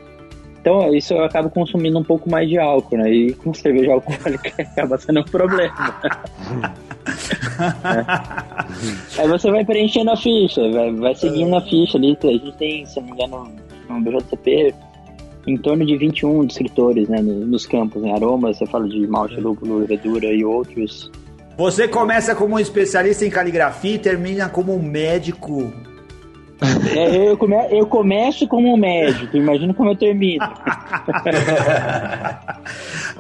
Então, isso eu acabo consumindo um pouco mais de álcool, né? E com cerveja alcoólica acaba sendo um problema. É. Aí você vai preenchendo a ficha, vai, vai seguindo a ficha ali. A gente tem, se não me engano, no BJCP, em torno de 21 descritores, né? no- Nos campos, em aromas, você fala de malte, lúpulo, levedura e outros. Você começa como um especialista em caligrafia e termina como um médico. É, eu, come, eu começo como um médico, imagina como eu termino.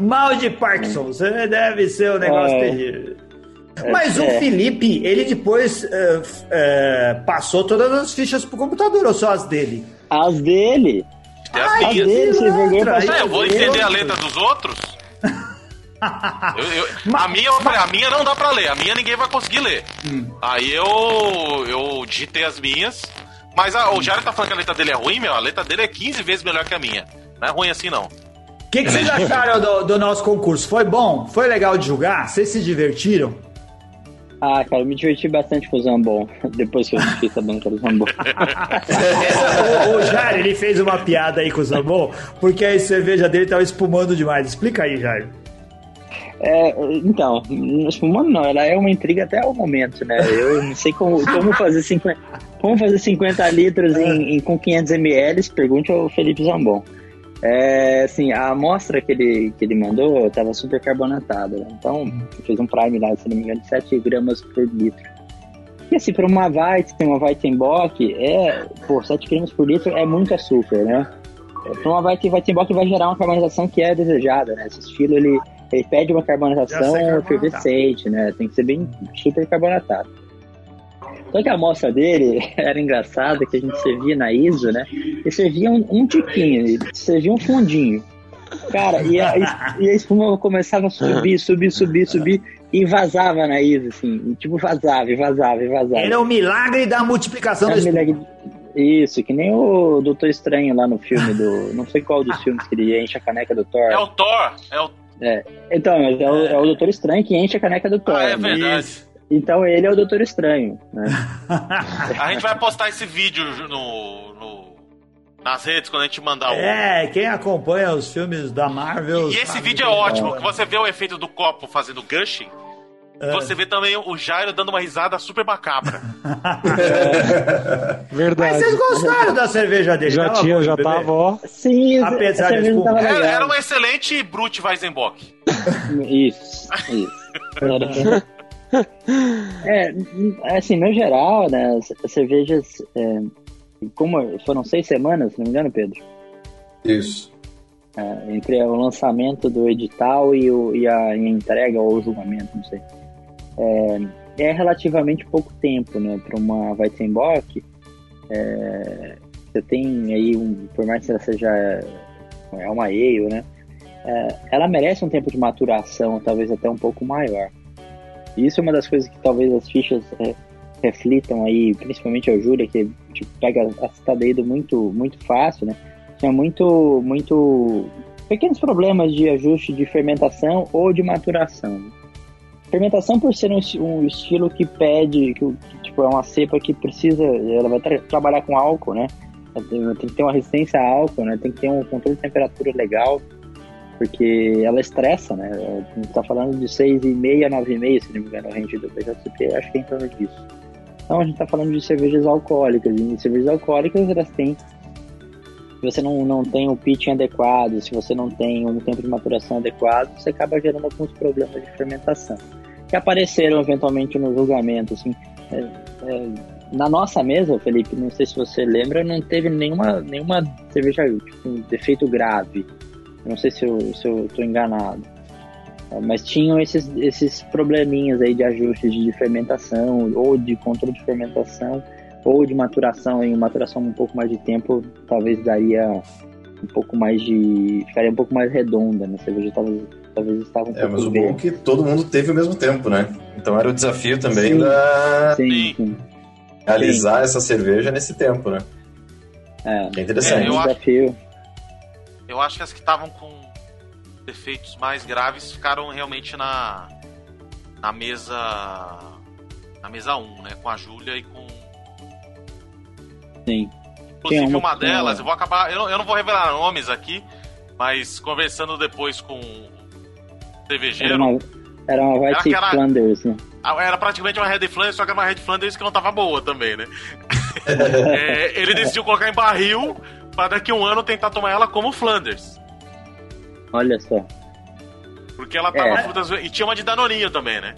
Mal de Parkinson, você deve ser um negócio É. terrível. Mas o é. Felipe, ele depois eh, eh, passou todas as fichas pro computador, ou só as dele? As dele, Tem as as minhas. dele, você É, eu vou entender a letra dos outros? Eu- eu- a, minha, eu falei, a minha não dá pra ler, a minha ninguém vai conseguir ler. Aí eu, eu digitei as minhas, mas a- o Jair tá falando que a letra dele é ruim, meu, a letra dele é 15 vezes melhor que a minha. Não é ruim assim, não. O que, que vocês acharam do, do nosso concurso? Foi bom? Foi legal de julgar? Vocês se divertiram? Ah, cara, eu me diverti bastante com o Zambon, depois que eu fiquei sabendo que era o Zambon. o, o Jair, ele fez uma piada aí com o Zambon, porque a cerveja dele tava espumando demais. Explica aí, Jair. É, então, espumando não, ela é uma intriga até o momento, né? Eu não sei como, como fazer 50, como fazer 50 litros em, em- com 500 ml, pergunte ao Felipe Zambon. É, assim, a amostra que ele, que ele mandou estava super carbonatada, né? Então, fez um prime lá, se não me engano, de 7 gramas por litro. E assim, para uma Weizen, uma Weizenbock, é, pô, 7 gramas por litro é muito açúcar, né? Para uma Weizen, Weizenbock vai gerar uma carbonatação que é desejada, né? Esse estilo, ele, ele pede uma carbonatação efervescente, né? Tem que ser bem super carbonatado. Só que a amostra dele era engraçada, que a gente servia na ISO, né? E servia um, um tiquinho, e servia um fundinho. Cara, e a, e a espuma começava a subir, subir, subir, subir, e vazava na ISO, assim. E, tipo, vazava, e vazava, e vazava. Ele é o milagre da multiplicação É da um espuma. milagre- Isso, que nem o Doutor Estranho lá no filme do. Não sei qual dos filmes que ele enche a caneca do Thor. É o Thor. É o... Então, mas é o, é o Doutor Estranho que enche a caneca do Thor. Ah, é verdade. Isso. Então ele é o Doutor Estranho. Né? A gente vai postar esse vídeo no, no- nas redes quando a gente mandar o. É, quem acompanha os filmes da Marvel. E esse vídeo é que- ótimo, que você vê o efeito do copo fazendo gushing. É. Você vê também o Jairo dando uma risada super macabra. Mas Verdade. vocês gostaram da cerveja dele? Já tinha, já tava, ó. Sim, Apesar de tava Era, era um excelente Brute Weizenbock. Isso, isso. é, assim, no geral, né, as as cervejas, é, como foram seis semanas, se não me engano, Pedro, Isso. é, entre o lançamento do edital e, o, e, a, e a entrega ou o julgamento, não sei. É, é relativamente pouco tempo, né, para uma Weizenbock. É, você tem aí, um, por mais que ela seja é uma ale, né, é, ela merece um tempo de maturação, talvez até um pouco maior. Isso é uma das coisas que talvez as fichas é, reflitam aí, principalmente a Júlia, que tipo, pega a citadeiro muito, muito fácil, né? Tinha muito, muito pequenos problemas de ajuste de fermentação ou de maturação. Fermentação por ser um, um estilo que pede, que, que, tipo, é uma cepa que precisa, ela vai tra- trabalhar com álcool, né? Tem que ter uma resistência a álcool, né? Tem que ter um controle de temperatura legal porque ela estressa, né? A gente tá falando de 6,5 a 9,5, se não me engano, o range do BJCP, acho que é em torno disso. Então a gente tá falando de cervejas alcoólicas, e cervejas alcoólicas elas têm se você não, não tem um pitching adequado, se você não tem um tempo de maturação adequado, você acaba gerando alguns problemas de fermentação. Que apareceram eventualmente no julgamento, assim. é, é, na nossa mesa, Felipe, não sei se você lembra, não teve nenhuma, nenhuma cerveja com defeito grave. Não sei se eu, tô enganado. Mas tinham esses, esses probleminhas aí de ajustes de fermentação, ou de controle de fermentação, ou de maturação, em maturação um pouco mais de tempo, talvez daria um pouco mais de. ficaria um pouco mais redonda, né? A cerveja talvez, talvez estava um É, pouco mas o bom é que todo mundo teve o mesmo tempo, né? Então era o desafio também Sim. da Sim, sim. realizar essa cerveja nesse tempo, né? É, é É, interessante. eu um acho- desafio. Eu acho que as que estavam com defeitos mais graves ficaram realmente na na mesa na mesa 1, né, com a Júlia e com Sim. inclusive Tem uma uma delas, eu vou acabar, eu não, eu não vou revelar nomes aqui, mas conversando depois com o Era cervejeiro, uma, era uma Era White aquela- Flanders, né? ah, era praticamente uma Red Flanders, só que era uma Red Flanders que não tava boa também, né? É, ele decidiu colocar em barril para daqui a um ano tentar tomar ela como Flanders. Olha só. Porque ela tava É. frutas. E tinha uma de Danoninho também, né?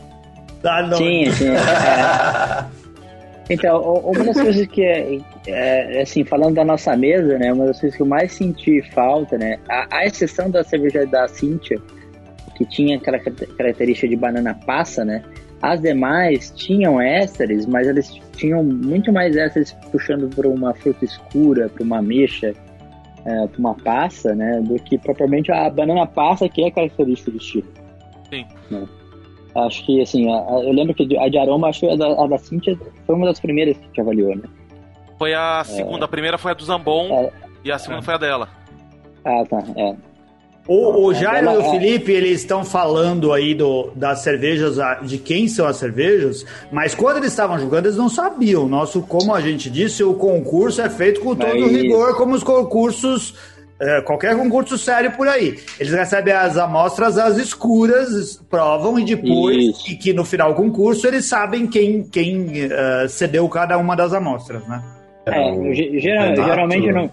Não. Tinha, tinha. Então, uma das coisas que é, é, assim, falando da nossa mesa, né, uma das coisas que eu mais senti falta, né, a, a exceção da cerveja da Cíntia, que tinha aquela característica de banana passa, né, as demais tinham ésteres, mas eles tinham muito mais ésteres puxando para uma fruta escura, para uma mexa, é, para uma passa, né, do que propriamente a banana passa, que é característica do estilo. Sim. Né. Acho que, assim, a- a- eu lembro que a de aroma, acho que a da, a da Cintia foi uma das primeiras que a gente avaliou, né? Foi a segunda. A primeira foi a do Zambon É. e a segunda foi a dela. Ah, tá, é. O, o Jairo e o é- Felipe, eles estão falando aí do, das cervejas, de quem são as cervejas, mas quando eles estavam julgando, eles não sabiam. Nosso, como a gente disse, o concurso é feito com todo Mas- rigor, como os concursos é, qualquer concurso sério por aí. Eles recebem as amostras às escuras, provam e depois, Isso. e que no final do concurso, eles sabem quem, quem eh, cedeu cada uma das amostras, né? É, o gera- Renato- geralmente não.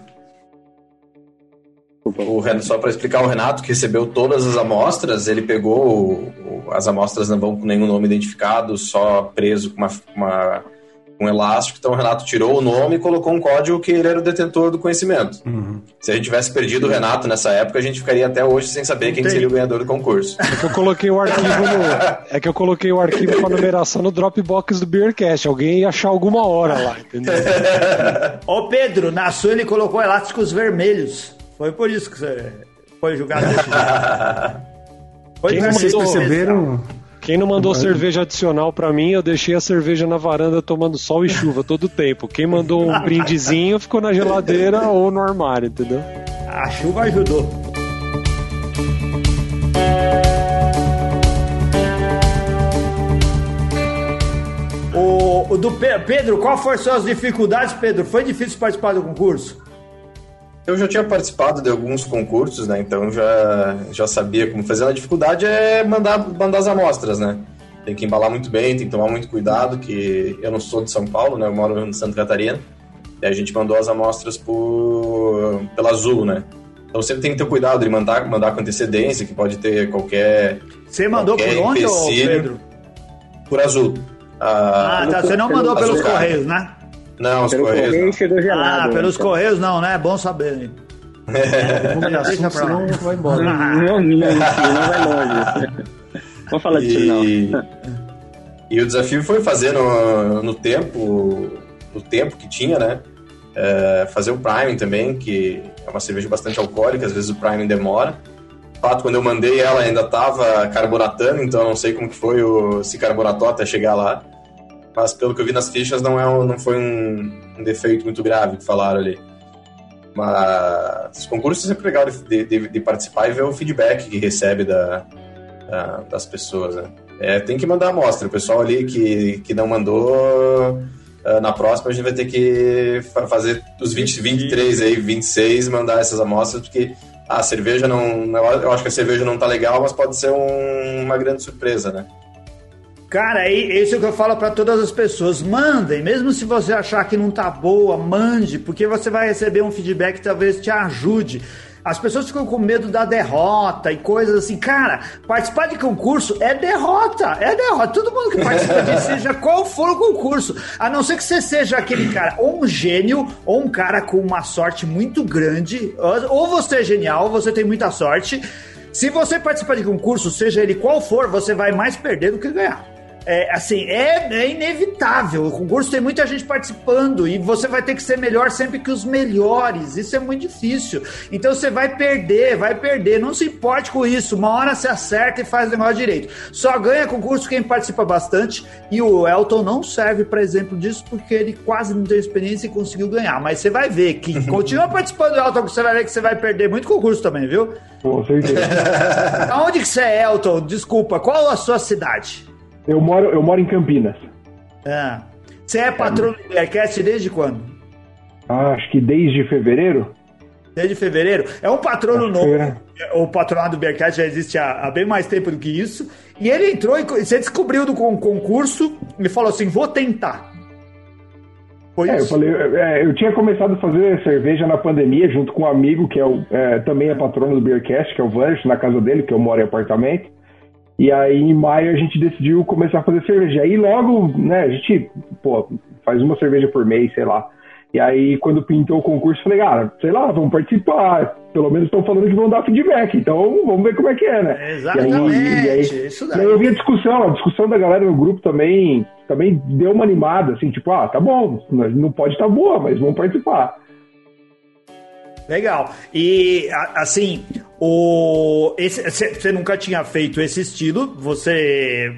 O Ren- só para explicar, o Renato que recebeu todas as amostras, ele pegou o- o- as amostras não vão com nenhum nome identificado, só preso com uma, uma- um elástico. Então o Renato tirou o nome e colocou um código que ele era o detentor do conhecimento. Uhum. Se a gente tivesse perdido o Renato nessa época, a gente ficaria até hoje sem saber quem tem. seria o ganhador do concurso. É que eu coloquei o arquivo no, É que eu coloquei o arquivo com a numeração no Dropbox do Beercast. Alguém ia achar alguma hora lá, entendeu? Ô Pedro, na sua ele colocou elásticos vermelhos. Foi por isso que você foi julgado. Foi Quem Vocês perceberam? Quem não mandou cerveja adicional pra mim, eu deixei a cerveja na varanda tomando sol e chuva todo tempo. Quem mandou um brindezinho ficou na geladeira ou no armário, entendeu? A chuva ajudou. O, o do Pe- Pedro, qual foram suas dificuldades, Pedro? Foi difícil participar do concurso? Eu já tinha participado de alguns concursos, né? Então já, já sabia como fazer. A dificuldade é mandar, mandar as amostras, né? Tem que embalar muito bem, tem que tomar muito cuidado, que eu não sou de São Paulo, né? Eu moro em Santa Catarina. E a gente mandou as amostras por, pela Azul, né? Então sempre tem que ter cuidado de mandar, mandar com antecedência, que pode ter qualquer... Você mandou por Qualquer onde, ô empecilho. Pedro? Por Azul. Ah, Ah, tá. Você não mandou pelo pelos. Correios, né? Não, os Pelo Correios. correio não. chegou gelado. Ah, pelos então. Correios não, né? É bom saber. né? Vamos de assunto, pra lá. senão vai embora. Não, não, não, não vai longe. Vamos falar disso não. E, o desafio foi fazer no, no tempo, no tempo que tinha, né? É, fazer o priming também, que é uma cerveja bastante alcoólica, às vezes o priming demora. De fato, quando eu mandei ela ainda estava carburatando, então eu não sei como que foi o, se carboratou até chegar lá. Mas pelo que eu vi nas fichas, não, é um- não foi um, um defeito muito grave que falaram ali. Mas os concursos é sempre legal de, de- de participar e ver o feedback que recebe da, da- das pessoas, né? É, tem que mandar amostra. O pessoal ali que, que não mandou, ah, na próxima a gente vai ter que fa- fazer os 20, 23 aí, 26, mandar essas amostras, porque a cerveja não. não- Eu acho que a cerveja não tá legal, mas pode ser um- uma grande surpresa, né? Cara, é isso que eu falo pra todas as pessoas. Mandem, mesmo se você achar que não tá boa, mande, porque você vai receber um feedback que talvez te ajude. As pessoas ficam com medo da derrota e coisas assim. Cara, participar de concurso é derrota, é derrota. Todo mundo que participa disso, seja qual for o concurso, a não ser que você seja aquele cara, ou um gênio, ou um cara com uma sorte muito grande, ou ou você é genial, ou você tem muita sorte. Se você participar de concurso, seja ele qual for, você vai mais perder do que ganhar. É, assim, é, é inevitável. O concurso tem muita gente participando e você vai ter que ser melhor sempre que os melhores. Isso é muito difícil. Então você vai perder, vai perder. Não se importe com isso. Uma hora você acerta e faz o negócio direito. Só ganha concurso quem participa bastante. E o Elton não serve para exemplo disso porque ele quase não tem experiência e conseguiu ganhar. Mas você vai ver que continua participando do Elton, que você vai ver que você vai perder muito concurso também, viu? Com certeza. Aonde que você é, Elton? Desculpa, qual a sua cidade? Eu moro, eu moro em Campinas. Ah. Você é patrono do Bearcast desde quando? Ah, acho que desde fevereiro. Desde fevereiro? É um patrono Acho novo. era. O patronado do Bearcast já existe há, há bem mais tempo do que isso. E ele entrou e você descobriu do con- concurso e falou assim: vou tentar. Foi É, eu isso? falei, é, eu tinha começado a fazer cerveja na pandemia junto com um amigo que é, o, é, também é patrono do Beercast, que é o Vancho, na casa dele, que eu moro em apartamento. E aí em maio a gente decidiu começar a fazer cerveja. Aí logo, né, a gente, pô, faz uma cerveja por mês, sei lá. E aí quando pintou o concurso, falei, cara, sei lá, vamos participar. Pelo menos estão falando que vão dar feedback, então vamos ver como é que é, né? Exatamente, E aí, isso e daí. aí eu vi a discussão, a discussão da galera no grupo também, também deu uma animada, assim, tipo, ah, tá bom, não pode estar boa, mas vamos participar. Legal. E assim, o você nunca tinha feito esse estilo, você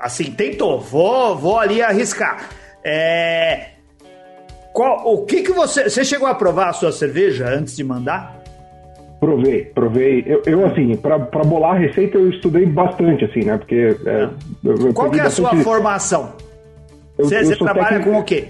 assim tentou, vou vou ali arriscar. É, qual, o que que você você chegou a provar a sua cerveja antes de mandar? Provei, provei. Eu, eu assim, pra bolar a receita eu estudei bastante, assim, né? Porque. é, eu- eu Qual que é a sua formação? Você você trabalha técnico- com o quê?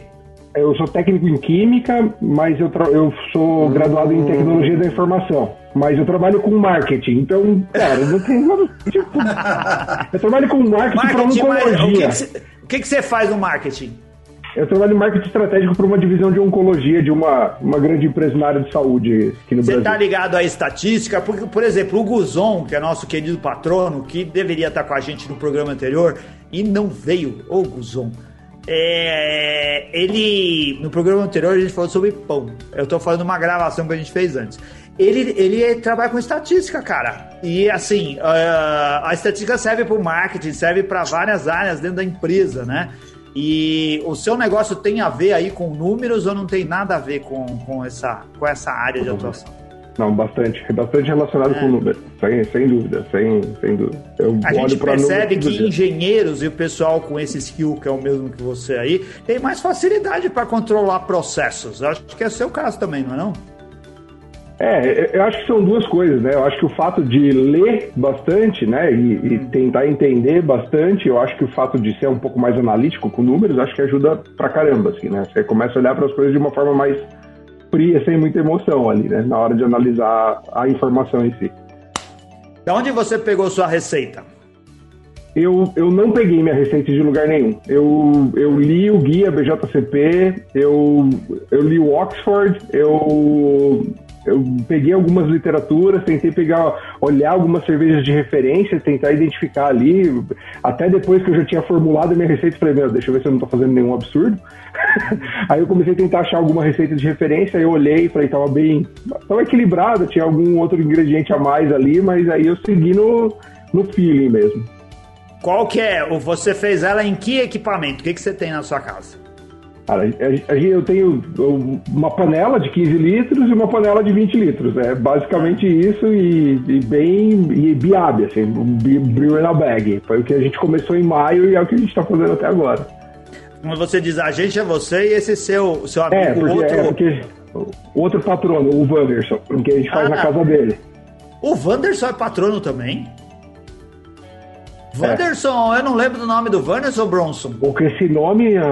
Eu sou técnico em química, mas eu, eu sou graduado em tecnologia da informação. Mas eu trabalho com marketing, então, cara, não tem nada. Tipo, eu trabalho com marketing, Marketing, para oncologia. você- o que você faz no marketing? Eu trabalho em marketing estratégico para uma divisão de oncologia de uma, uma grande empresa na área de saúde aqui no Você Brasil. tá ligado à estatística? Porque, por exemplo, o Guzon, que é nosso querido patrono, que deveria estar com a gente no programa anterior e não veio, ô Guzon. É, ele, no programa anterior, a gente falou sobre pão. Eu tô falando uma gravação que a gente fez antes. Ele, ele trabalha com estatística, cara. E assim, ah, a estatística serve para o marketing, serve para várias áreas dentro da empresa, né? E o seu negócio tem a ver aí com números ou não tem nada a ver com, com, essa, com essa área de atuação? Não, bastante. É bastante relacionado É. com números. Sem, sem dúvida, sem, sem dúvida. Eu A gente percebe que engenheiros e o pessoal com esse skill, que é o mesmo que você aí, tem mais facilidade para controlar processos. Eu acho que é o seu caso também, não é não? É, eu acho que são duas coisas, né? Eu acho que o fato de ler bastante, né, e, e tentar entender bastante, eu acho que o fato de ser um pouco mais analítico com números, acho que ajuda pra caramba, assim, né? Você começa a olhar para as coisas de uma forma mais fria, sem muita emoção ali, né? Na hora de analisar a informação em si. Da onde você pegou sua receita? Eu, eu não peguei minha receita de lugar nenhum. Eu, eu li o guia BJCP, eu, eu li o Oxford, eu, eu peguei algumas literaturas, tentei pegar, olhar algumas cervejas de referência, tentar identificar ali. Até depois que eu já tinha formulado a minha receita, falei, meu, deixa eu ver se eu não tô fazendo nenhum absurdo. aí eu comecei a tentar achar alguma receita de referência, aí eu olhei falei, tava bem. Tava equilibrado, tinha algum outro ingrediente a mais ali, mas aí eu segui no, no feeling mesmo. Qual que é? Você fez ela em que equipamento? O que, que você tem na sua casa? Cara, eu tenho uma panela de 15 litros e uma panela de 20 litros. É basicamente isso e, e bem e biabe, assim, um bi- brew in a bag. Foi o que a gente começou em maio e é o que a gente está fazendo até agora. Quando você diz a gente é você e esse seu, seu amigo É, porque, outro. é porque outro patrono, o Wanderson, que a gente faz Ah. na casa dele. O Wanderson é patrono também? Wanderson, eu não lembro do nome do Wanderson Bronson. Porque esse nome é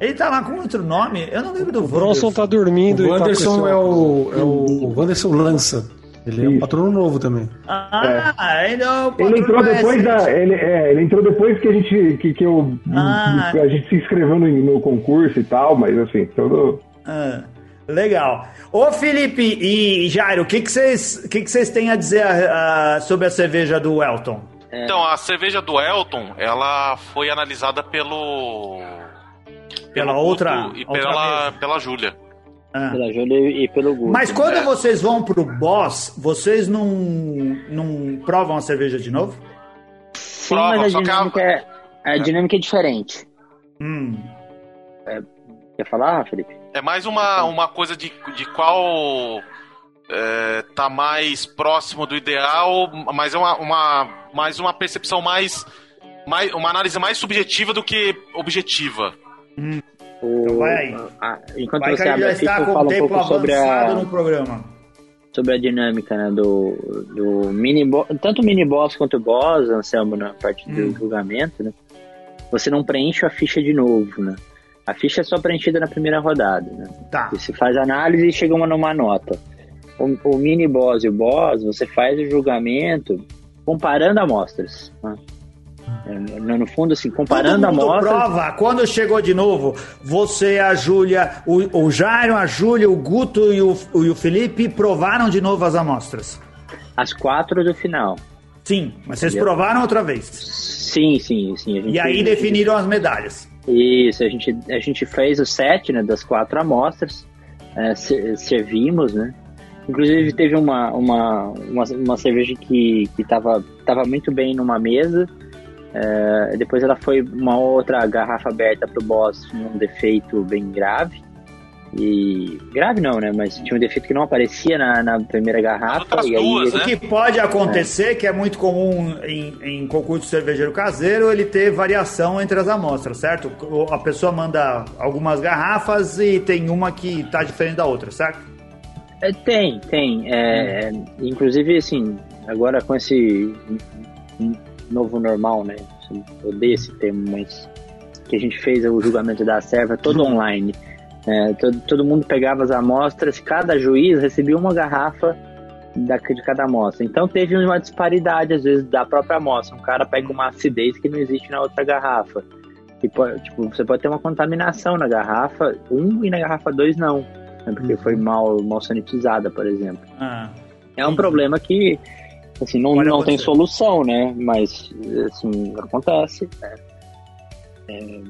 Ele tá lá com outro nome? Eu não lembro do O Bronson tá dormindo O e tá é o, é o Wanderson Lança. Ele é um patrono novo também. Ah, ele é o Ele entrou patrono depois da. Ele, é, ele entrou depois que a gente. Que, que eu. Ah. A gente se inscreveu no, no concurso e tal, mas assim, todo. Ah, legal. Ô Felipe e Jairo, o que que vocês que que vocês têm a dizer ah, sobre a cerveja do Elton? Então, a cerveja do Elton, ela foi analisada pelo. Pela pelo outra- Guto e outra pela, mesa. pela Júlia. Ah. Pela Júlia e pelo Guto. Mas quando É. vocês vão pro boss, vocês não, não provam a cerveja de novo? Sim, prova, mas a dinâmica, é, a dinâmica é diferente. Hum. Quer falar, Felipe? É mais uma, uma coisa de, de qual é, tá mais próximo do ideal, mas é uma, uma, mais uma percepção mais, mais. Uma análise mais subjetiva do que objetiva. O- Então vai aí. a- enquanto Vai você abre já a ficha, está eu com o falo um pouco sobre a, no programa. sobre a dinâmica né, do, do mini boss, tanto o mini boss quanto o boss, Anselmo, na parte do Hum. julgamento, né? Você não preenche a ficha de novo, né? A ficha é só preenchida na primeira rodada, né? Tá. Você faz análise e chega uma numa nota. O, o mini boss e o boss, você faz o julgamento comparando amostras. Né? É, no, no fundo, assim, comparando mundo amostras. prova. Quando chegou de novo, você, a Júlia, o, o Jairo, a Júlia, o Guto e o, e o Felipe provaram de novo as amostras. As quatro do final. Sim, mas vocês Entendeu? provaram outra vez. Sim, sim, sim. a gente E aí fez- definiram as medalhas. Isso, a gente, a gente fez o set né, das quatro amostras, é, se- servimos, né? Inclusive teve uma, uma, uma, uma cerveja que, que tava, tava muito bem numa mesa, é, depois ela foi uma outra garrafa aberta pro boss, tinha um defeito bem grave, e grave não, né? Mas tinha um defeito que não aparecia na, na primeira garrafa, e aí duas, O né? que pode acontecer, que é muito comum em, em concurso de cervejeiro caseiro, ele ter variação entre as amostras, certo? O- A pessoa manda algumas garrafas e tem uma que tá diferente da outra, certo? É, tem, tem. É, Inclusive, assim, agora com esse novo normal, né? Eu odeio esse termo, mas que a gente fez o julgamento da serva todo online. É, todo, todo mundo pegava as amostras, cada juiz recebia uma garrafa da, de cada amostra. Então teve uma disparidade, às vezes, da própria amostra. Um cara pega uma acidez que não existe na outra garrafa. E, pode- tipo, você pode ter uma contaminação na garrafa 1 e na garrafa 2 não. né, Porque foi mal, mal sanitizada, por exemplo. Ah, É um problema que assim, não, não tem solução, né? Mas assim, acontece. né? É,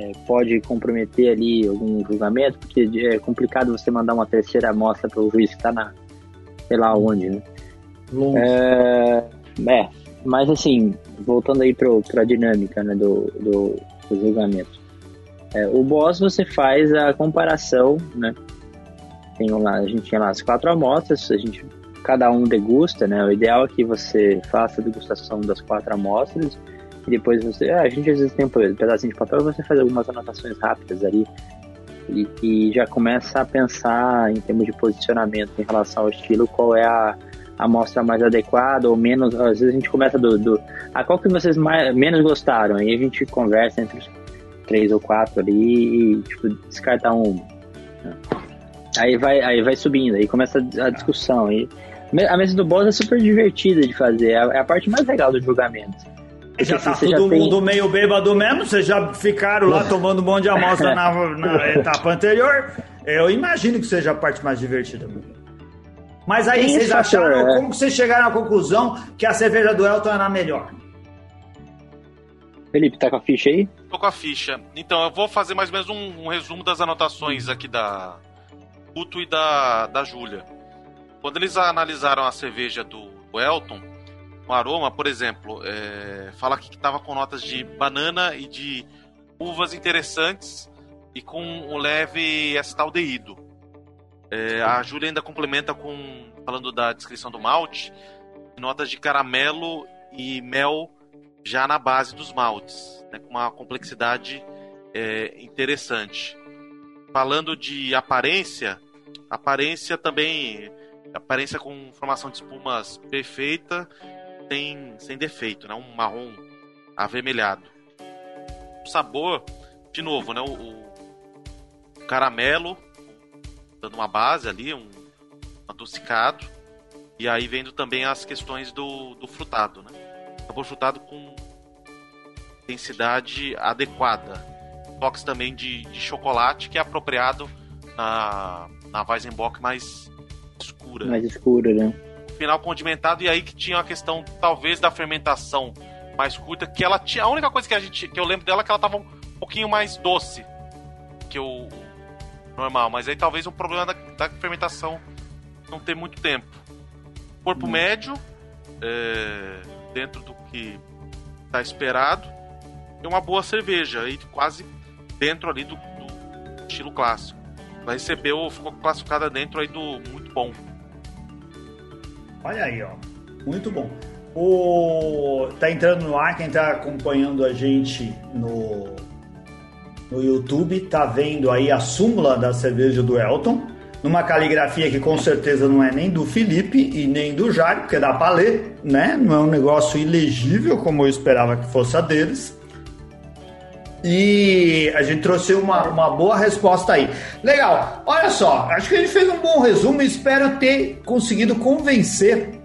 é, pode comprometer ali algum julgamento, porque é complicado você mandar uma terceira amostra para o juiz que está na sei lá onde, né? longe. É, é, mas assim, voltando aí para a dinâmica né, do, do, do julgamento. É, o boss você faz a comparação, né? Tem lá, a gente tinha lá as quatro amostras, a gente, cada um degusta, né? O ideal é que você faça a degustação das quatro amostras e depois você. ah, a gente às vezes tem um pedacinho de papel, você faz algumas anotações rápidas ali e, e já começa a pensar em termos de posicionamento em relação ao estilo, qual é a amostra mais adequada ou menos. Às vezes a gente começa do. do ah, qual que vocês mais, menos gostaram? Aí a gente conversa entre os três ou quatro ali e tipo, descartar um. né? Aí vai, aí vai subindo, aí começa a discussão. Aí, a mesa do boss é super divertida de fazer, é a, é parte mais legal do julgamento. Já Porque, tá assim, todo tem- mundo meio bêbado mesmo? Vocês já ficaram lá tomando um monte de amostra na, na etapa anterior? Eu imagino que seja a parte mais divertida. Mas aí Tem vocês esse fator, acharam, é. como que vocês chegaram à conclusão que a cerveja do Elton era a melhor? Felipe, tá com a ficha aí? Tô com a ficha. Então, eu vou fazer mais ou menos um, um resumo das anotações aqui da Puto e da, da Júlia. Quando eles analisaram a cerveja do, Elton, o aroma, por exemplo, é, fala que tava com notas de banana e de uvas interessantes e com um leve acetaldeído. É, a Júlia ainda complementa com, falando da descrição do malte, notas de caramelo e mel já na base dos maltes, né, com uma complexidade é, interessante. Falando de aparência, aparência também, aparência com formação de espumas perfeita, sem, sem defeito, né, um marrom avermelhado. O sabor, de novo, né, o, o caramelo dando uma base ali, um adocicado, e aí vendo também as questões do, do frutado, né? sabor frutado com intensidade adequada. Toques também de, de chocolate, que é apropriado na, na Weizenbock mais escura. Mais escura, né? Final condimentado, e aí que tinha a questão, talvez, da fermentação mais curta, que ela tinha. A única coisa que, a gente, que eu lembro dela é que ela tava um pouquinho mais doce que o normal, mas aí talvez um problema da, da fermentação não ter muito tempo. Corpo médio, é, dentro do que está esperado, e uma boa cerveja, aí quase dentro ali do, do estilo clássico. Ela recebeu, ficou classificada dentro aí do muito bom. Olha aí, ó. Muito bom. O... Tá entrando no ar, quem tá acompanhando a gente no, no YouTube tá vendo aí a súmula da cerveja do Elton, numa caligrafia que com certeza não é nem do Felipe e nem do Jário, porque dá pra ler, né? Não é um negócio ilegível como eu esperava que fosse a deles. E a gente trouxe uma, uma boa resposta aí. Legal, olha só, acho que a gente fez um bom resumo e espero ter conseguido convencer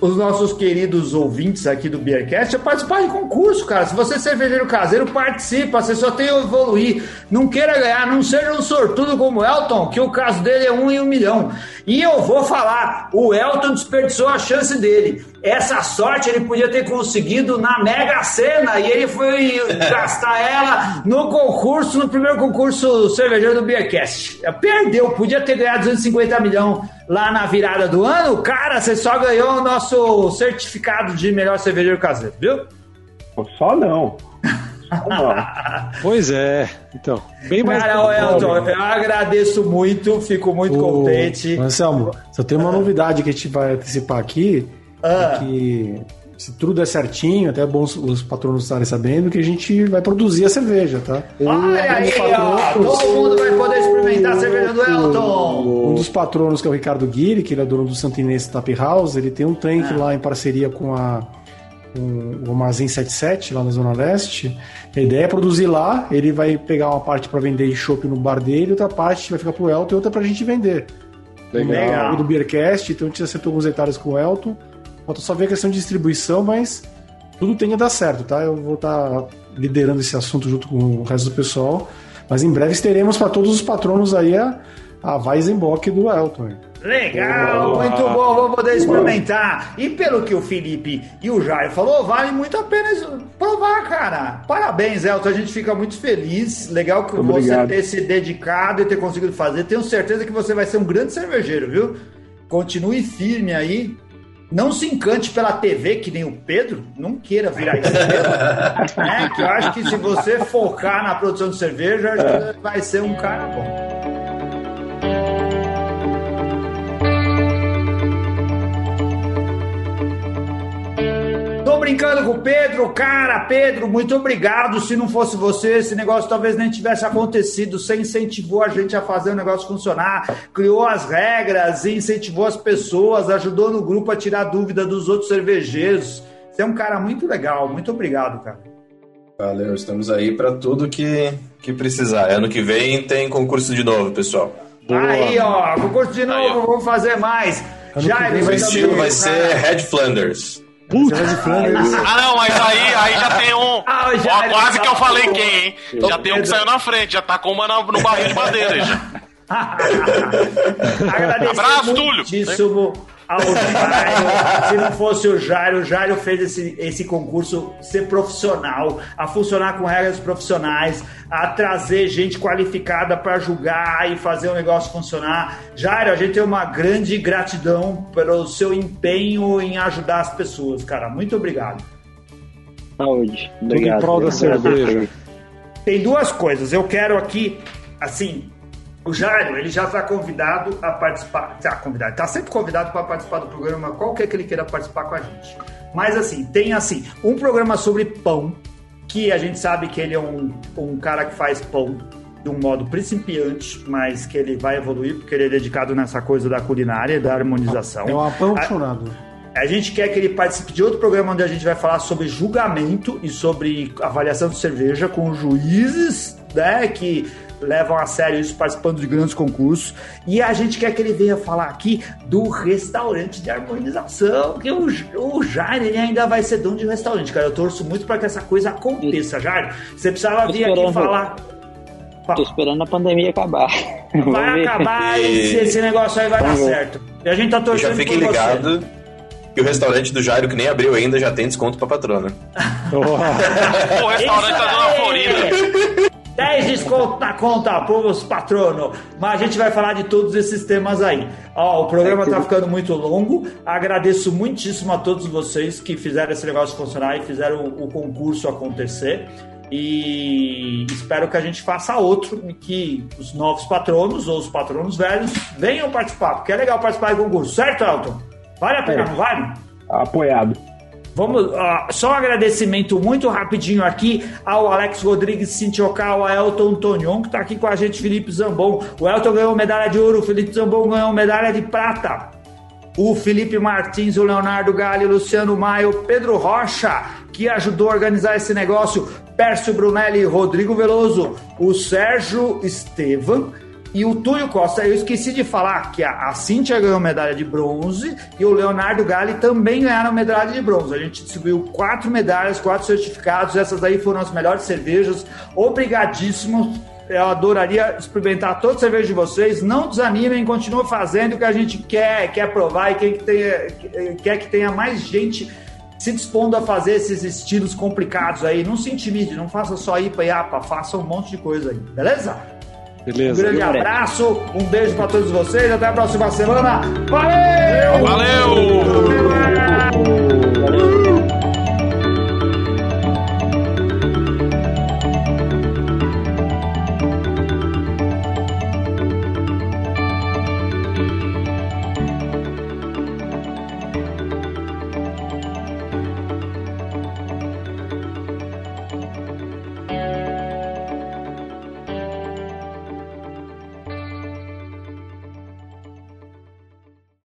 os nossos queridos ouvintes aqui do Beercast a participar de concurso, cara. Se você é cervejeiro caseiro, participa, você só tem que evoluir. Não queira ganhar, não seja um sortudo como o Elton, que o caso dele é um em um milhão. E eu vou falar, o Elton desperdiçou a chance dele. Essa sorte ele podia ter conseguido na Mega Sena e ele foi gastar ela no concurso, no primeiro concurso cervejeiro do Beercast. Perdeu, podia ter ganhado 250 milhões lá na virada do ano. Cara, você só ganhou o nosso certificado de melhor cervejeiro caseiro, viu? Só não. Só não. Pois é, então. Bem mais. Cara, o Elton, eu agradeço muito, fico muito Ô, contente. Anselmo, só tem uma novidade que a gente vai antecipar aqui. Ah. Que se tudo der certinho, até é bom os- os patronos estarem sabendo que a gente vai produzir a cerveja, tá? Olha aí, Um dos ó, patronos- todo mundo vai poder experimentar a cerveja do Elton. Um dos patronos, que é o Ricardo Guiri, que ele é dono do Santinense Tap House, ele tem um tanque Ah. lá em parceria com a, um, o Armazém 77 lá na Zona Leste. A ideia é produzir lá, ele vai pegar uma parte para vender chopp no bar dele, outra parte vai ficar pro Elton e outra pra gente vender. Legal. O do Beercast, então a gente acertou alguns detalhes com o Elton. Falta só ver a questão de distribuição, mas tudo tem a dar certo, tá? Eu vou estar liderando esse assunto junto com o resto do pessoal. Mas em breve teremos para todos os patronos aí a, a Weizenbock do Elton. Legal, muito bom, vou poder experimentar. E pelo que o Felipe e o Jair falou, vale muito a pena provar, cara. Parabéns, Elton, a gente fica muito feliz. Legal que Muito você obrigado. ter se dedicado e ter conseguido fazer. Tenho certeza que você vai ser um grande cervejeiro, viu? Continue firme aí. Não se encante pela TV, que nem o Pedro, não queira virar estrela. né? Que eu acho que se você focar na produção de cerveja, vai ser um cara bom. Brincando com o Pedro, cara, Pedro, muito obrigado. Se não fosse você, esse negócio talvez nem tivesse acontecido. Você incentivou a gente a fazer o negócio funcionar, criou as regras, incentivou as pessoas, ajudou no grupo a tirar dúvida dos outros cervejeiros. Você é um cara muito legal. Muito obrigado, cara. Valeu, estamos aí para tudo que, que precisar. Ano que vem tem concurso de novo, pessoal. Aí, ó, concurso de novo, Aí, vamos fazer mais. O vai estilo vai obrigado, ser. Red Flanders. Ah, não, mas aí, aí já tem um. Ah, o Ó, quase tá que eu falei quem, hein? Já tem um que saiu na frente, já tá com uma na- no barril de madeira já. Abraço, Túlio. Ao Jairo. Se não fosse o Jairo, o Jairo fez esse, esse concurso ser profissional, a funcionar com regras profissionais, a trazer gente qualificada para julgar e fazer o negócio funcionar. Jairo, a gente tem uma grande gratidão pelo seu empenho em ajudar as pessoas, cara. Muito obrigado. Saúde. Tudo Obrigado. em prol da cerveja. Tem duas coisas. Eu quero aqui, assim, o Jairo, ele já está convidado a participar. Tá convidado, tá sempre convidado para participar do programa, qualquer que ele queira participar com a gente. Mas assim, tem assim, um programa sobre pão, que a gente sabe que ele é um, um cara que faz pão de um modo principiante, mas que ele vai evoluir, porque ele é dedicado nessa coisa da culinária e da harmonização. É um apaixonado. A gente quer que ele participe de outro programa onde a gente vai falar sobre julgamento e sobre avaliação de cerveja com juízes, né, que levam a sério isso participando de grandes concursos. E a gente quer que ele venha falar aqui do restaurante de harmonização, que o, o Jair ele ainda vai ser dono de restaurante, cara. Eu torço muito para que essa coisa aconteça, Jair. Você precisava vir aqui falar. Tô esperando a pandemia acabar. Vai acabar e esse negócio aí vai dar Vamos ver. certo. E a gente tá E torcendo já fiquem você. ligados que o restaurante do Jairo, que nem abriu ainda, já tem desconto pra patrona. O restaurante da Dona Florinda. 10 desconto na conta pros patronos. Mas a gente vai falar de todos esses temas aí. Ó, o programa tá ficando muito longo. Agradeço muitíssimo a todos vocês que fizeram esse negócio funcionar e fizeram o, o concurso acontecer. E espero que a gente faça outro e que os novos patronos ou os patronos velhos venham participar, porque é legal participar do concurso, certo, Elton? Vale a pena, É. não vale? Apoiado. Vamos, ó, só um agradecimento muito rapidinho aqui ao Alex Rodrigues, Cintiocal, a Elton Tonion, que está aqui com a gente, Felipe Zambon. O Elton ganhou medalha de ouro, o Felipe Zambon ganhou medalha de prata. O Felipe Martins, o Leonardo Galli, o Luciano Maio, Pedro Rocha, que ajudou a organizar esse negócio, Pércio Brunelli, Rodrigo Veloso, o Sérgio Estevam e o Túlio Costa. Eu esqueci de falar que a, Cíntia ganhou medalha de bronze e o Leonardo Galli também ganharam medalha de bronze. A gente distribuiu quatro medalhas, quatro certificados. Essas aí foram as melhores cervejas. Obrigadíssimo. Eu adoraria experimentar toda a cerveja de vocês. Não desanimem, continuem fazendo o que a gente quer, quer provar e quer que tenha, quer que tenha mais gente se dispondo a fazer esses estilos complicados aí. Não se intimide, não faça só IPA e APA, faça um monte de coisa aí, beleza? Um Beleza. grande abraço, um beijo para todos vocês, até a próxima semana. Valeu! Valeu!